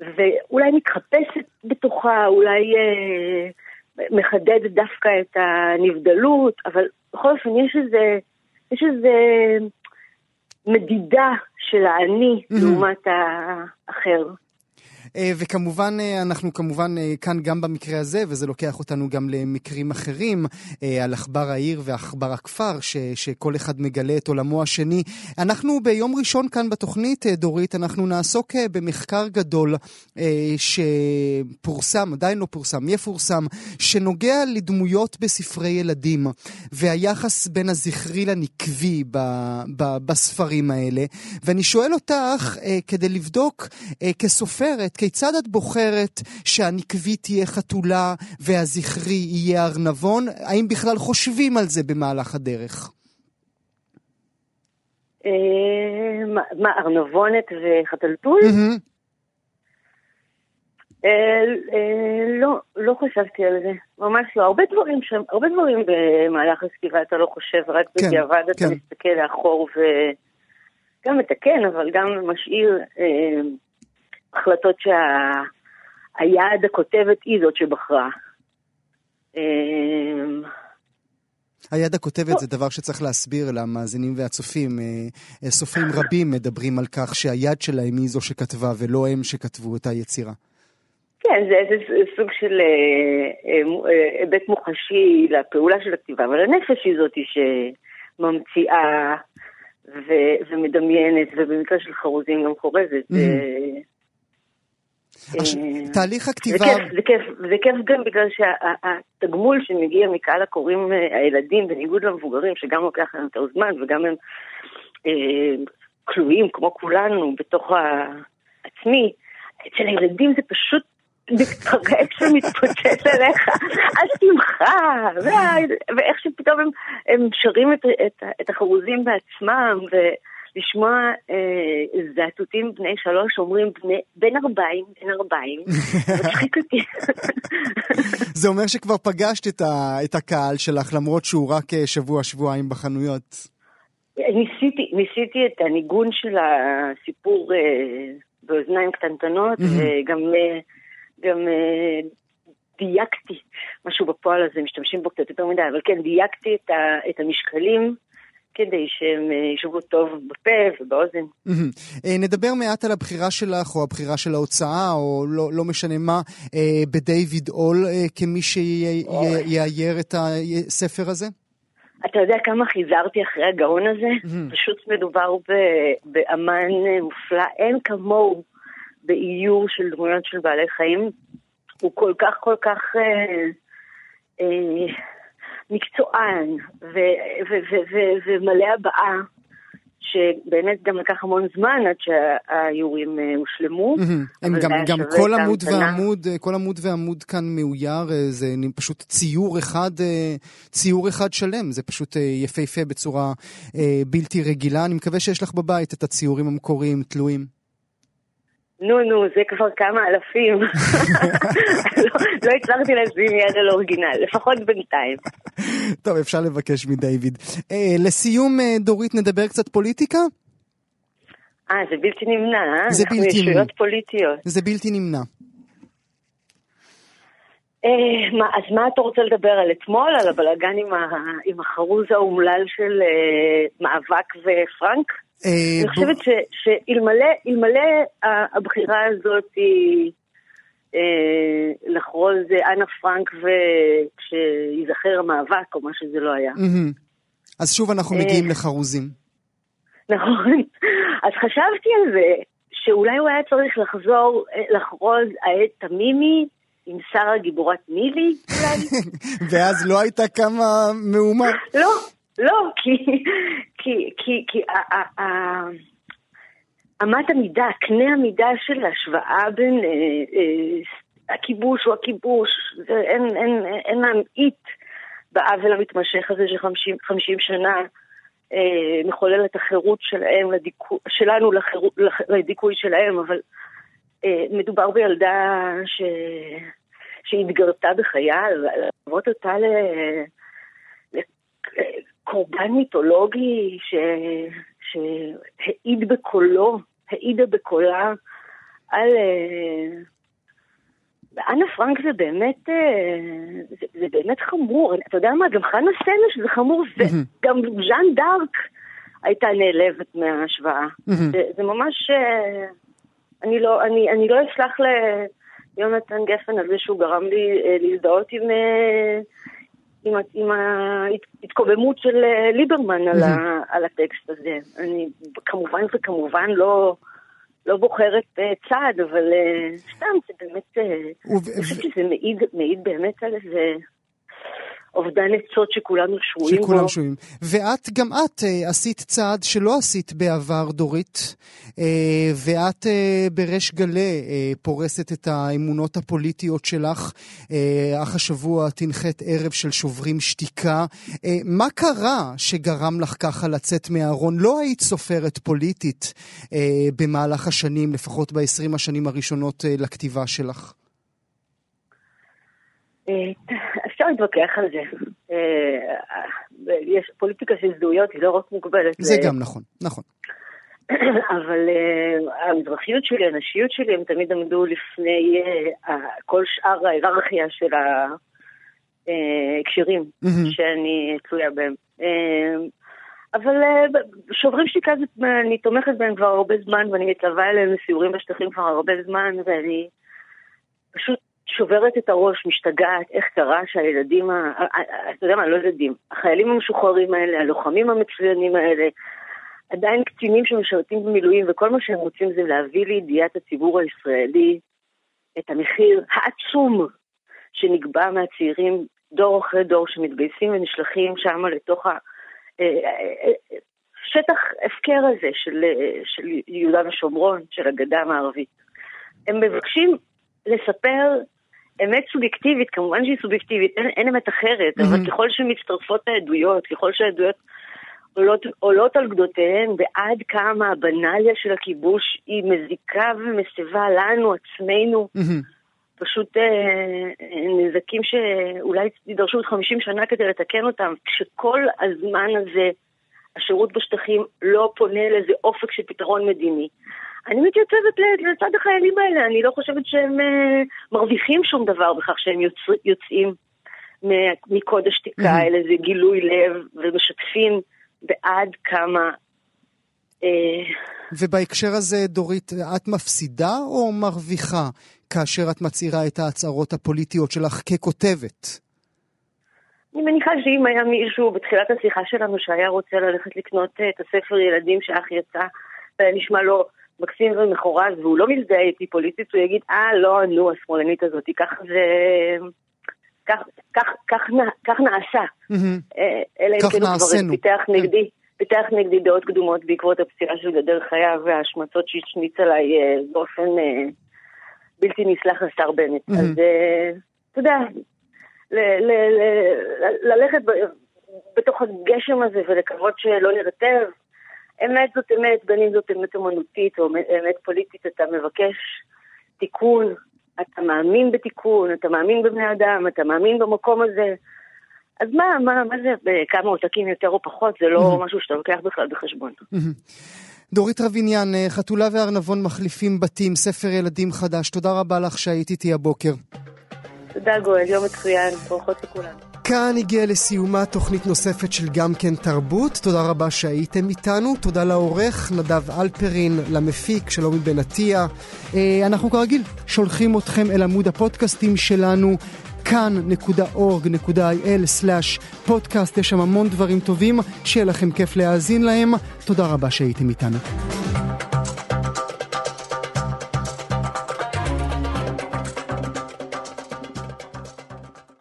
ואולי מתחפשת בתוכה, אולי אה, מחדדת דווקא את הנבדלות, אבל בכל אופן יש איזה, יש איזה מדידה של האני. לעומת האחר. אה, וכמובן, אה, אנחנו כמובן אה, כאן גם במקרה הזה, וזה לוקח אותנו גם למקרים אחרים, על עכבר העיר ועכבר הכפר, ש, שכל אחד מגלה את עולמו השני. אנחנו ביום ראשון כאן בתוכנית, דורית, אנחנו נעסוק במחקר גדול שפורסם, עדיין לא פורסם, יפורסם, שנוגע לדמויות בספרי ילדים, והיחס בין הזכרי לנקבי ב, ב, בספרים האלה. ואני שואל אותך, כדי לבדוק כסופרת, כיצד את בוחרת שהנקבי תהיה חתולה והזכרי יהיה ארנבון? האם בכלל חושבים על זה במהלך הדרך? אה, מה- ארנבונת וחתלתול? אה, אה, לא, לא חשבתי על זה, ממש לא. הרבה דברים שם, הרבה דברים במהלך הסקיבה אתה לא חושב, רק כן, בדיעבד אתה כן. מסתכל לאחור וגם מתקן, אבל גם משאיר החלטות שהיעד הכותבת היא זאת שבחרה. אה, היד הכותבת זה דבר שצריך להסביר למאזינים והצופים. אה, אה, סופרים רבים מדברים על כך שהיד שלהם היא זו שכתבה ולא הם שכתבו את היצירה. כן, זה איזה סוג של אה, היבט מוחשי לפעולה של הכתיבה, אבל הנפש היא זאתי שממציאה ו- ומדמיינת, ובמקרה של חרוזים גם חורזת. Mhm. עכשיו, אה, תהליך זה הכתיבה... כיף, זה כיף, זה כיף גם בגלל שהתגמול שמגיע מקהל הקוראים אה, הילדים, בניגוד למבוגרים, שגם לוקח להם יותר זמן, וגם הם אה, כלואים כמו כולנו בתוך העצמי, אצל הילדים זה פשוט מתפרץ ומתפוצץ עליך, השמחה, ואיך שפתאום הם, הם שרים את, את, את החרוזים בעצמם, ולשמוע אה, זעתותים בני שלוש אומרים בני, בן ארבעים, בן ארבעים, מצחיק אותי. זה אומר שכבר פגשת את, ה, את הקהל שלך, למרות שהוא רק אה, שבוע-שבועיים בחנויות. ניסיתי, ניסיתי את הניגון של הסיפור אה, באוזניים קטנטנות, מהמם. וגם אה, גם, אה, דייקתי משהו בפועל הזה, משתמשים בו קצת יותר מדי, אבל כן, דייקתי את, ה, את המשקלים כדי שהם אה, ישבו טוב בפה ובאוזן. אה, נדבר מעט על הבחירה שלך, או הבחירה של ההוצאה, או לא, לא משנה מה, אה, בדיוויד אול, כמי שיאייר את הספר הזה? אתה יודע כמה חיזרתי אחרי הגאון הזה? פשוט מדובר באמן מופלא, אין כמוהו באיור של דמויות של בעלי חיים. הוא כל כך כל כך אה, אה, מקצוען ומלא הבעה, שבאמת גם לקח המון זמן עד שהאיורים אה, הושלמו. הם גם, גם כל עמוד. ועמוד, אה, כל עמוד ועמוד כאן מאויר, אה, זה פשוט ציור אחד, ציור אחד שלם, זה פשוט יפהפה בצורה בלתי רגילה. אני מקווה שיש לך בבית את הציורים המקוריים תלויים. נו, נו, זה כבר כמה אלפים. לא, הצלחתי לשים יד על אורגינל, לפחות בינתיים. טוב, אפשר לבקש מדיוויד. אה, לסיום, אה, דורית, נדבר קצת פוליטיקה? אה, זה בלתי נמנע, אה? זה אנחנו בלתי נמנע. ישויות פוליטיות. זה בלתי נמנע. אה, אז מה אתה רוצה לדבר על אתמול? על הבלאגן עם, החרוז האומלל של מאבק ופרנק? אה, אני חושבת שאלמלא הבחירה הזאת היא אה, לחרוז אנה פרנק וכשיזכר המאבק, או מה שזה לא היה. אז שוב אנחנו אה. מגיעים לחרוזים. נכון. אז חשבתי על זה, שאולי הוא היה צריך לחזור, לחרוז העד תמימי עם שרה גיבורת נילי, אולי. ואז לא הייתה כמה מהומה. לא, לא, כי, כי, כי, כי אמת המידה, קנה המידה של ההשוואה בין אה, אה, הכיבוש הוא הכיבוש, אין, אין, אין להמעיט בעוול המתמשך הזה של 50, 50 שנה. אה, מחולל את החירות שלהם, לדיכו, שלנו לחירות, לדיכוי שלהם, אבל אה, מדובר בילדה ש... שהתגרתה בחייל, ולהוות אותה ל... לקורבן מיתולוגי ש... שהעיד בקולו, העידה בקולה על... אה, אנה פרנק זה באמת, אה, זה, זה באמת חמור. אתה יודע מה, גם חנה סנש זה חמור, וגם ז'אן דארק הייתה נעלבת מההשוואה. זה, זה ממש... אה, אני לא, אני, אני לא אסלח ליונתן גפן על זה שהוא גרם לי להזדהות עם, עם, עם ההתקוממות של ליברמן על, ה, על הטקסט הזה. אני כמובן וכמובן לא... לא בוחרת uh, צעד, אבל uh, סתם, זה באמת, אני חושבת שזה מעיד, מעיד באמת על איזה אובדן עצות שכולנו שבויים בו. שכולם שבויים. ואת, גם את uh, עשית צעד שלא עשית בעבר, דורית, uh, ואת uh, בריש גלי פורסת את האמונות הפוליטיות שלך. אך השבוע תנחת ערב של שוברים שתיקה. מה קרה שגרם לך ככה לצאת מהארון? לא היית סופרת פוליטית במהלך השנים, לפחות ב-20 השנים הראשונות לכתיבה שלך. אפשר להתווכח על זה. אה, יש פוליטיקה של הזדהויות, היא לא רק מוגבלת. זה גם נכון, נכון. אבל אה, המזרחיות שלי, הנשיות שלי, הם תמיד עמדו לפני אה, כל שאר ההיררכיה של ההקשרים שאני תלויה בהם. אבל שוברים שתיקה, אני תומכת בהם כבר הרבה זמן, ואני מתלווה אליהם לסיורים בשטחים כבר הרבה זמן, ואני פשוט שוברת את הראש, משתגעת, איך קרה שהילדים, אתה יודע מה, לא ילדים, החיילים המשוחררים האלה, הלוחמים המצוינים האלה, עדיין קצינים שמשרתים במילואים, וכל מה שהם רוצים זה להביא לידיעת הציבור הישראלי את המחיר העצום שנקבע מהצעירים דור אחרי דור שמתגייסים ונשלחים שם לתוך השטח אה, אה, אה, הפקר הזה של, של יהודה ושומרון, של הגדה המערבית. הם מבקשים לספר אמת סובייקטיבית, כמובן שהיא סובייקטיבית, אין, אין אמת אחרת, mm-hmm. אבל ככל שמצטרפות העדויות, ככל שהעדויות עולות, עולות על גדותיהן, ועד כמה הבנאליה של הכיבוש היא מזיקה ומסבה לנו, עצמנו, mm-hmm. פשוט אה, אה, נזקים שאולי יידרשו עוד 50 שנה כדי לתקן אותם, כשכל הזמן הזה השירות בשטחים לא פונה לאיזה אופק של פתרון מדיני. אני מתייצבת לצד החיילים האלה, אני לא חושבת שהם uh, מרוויחים שום דבר בכך שהם יוצ... יוצאים מקוד השתיקה. אלא זה גילוי לב ומשתפים בעד כמה... Uh... ובהקשר הזה, דורית, את מפסידה או מרוויחה כאשר את מצהירה את ההצהרות הפוליטיות שלך ככותבת? אני מניחה שאם היה מישהו בתחילת השיחה שלנו שהיה רוצה ללכת לקנות אה, את הספר ילדים שאח יצא, והיה נשמע לו מקסים ומחורז, והוא לא מזדהה איתי פוליטית, הוא יגיד, אה, לא, נו, השמאלנית הזאת, ככה זה... כך, כך, כך, כך נעשה. אה, אלא אם כן הוא כבר פיתח כן. נגדי, פיתח נגדי דעות קדומות בעקבות הפציעה של גדר חייו וההשמצות שהשמיץ עליי אה, באופן בלתי נסלח לשר בנט. אז אתה יודע, ללכת בתוך הגשם הזה ולקוות שלא נרטב, אמת זאת אמת, בין אם זאת אמת אומנותית או אמת פוליטית, אתה מבקש תיקון, אתה מאמין בתיקון, אתה מאמין בבני אדם, אתה מאמין במקום הזה. אז מה, מה, מה זה, כמה עותקים יותר או פחות, זה לא משהו שאתה לוקח בכלל בחשבון. דורית רביניאן, אה, חתולה וארנבון מחליפים בתים, ספר ילדים חדש. תודה רבה לך שהיית איתי הבוקר. תודה גואל, יום מצוין, ברכות לכולם. כאן הגיעה לסיומה תוכנית נוספת של גם כן תרבות. תודה רבה שהייתם איתנו. תודה לעורך נדב אלפרין, למפיק שלומי בן עטיה. אה, אנחנו כרגיל שולחים אתכם אל עמוד הפודקאסטים שלנו. כאן.org.il/פודקאסט, יש שם המון דברים טובים, שיהיה לכם כיף להאזין להם. תודה רבה שהייתם איתנו.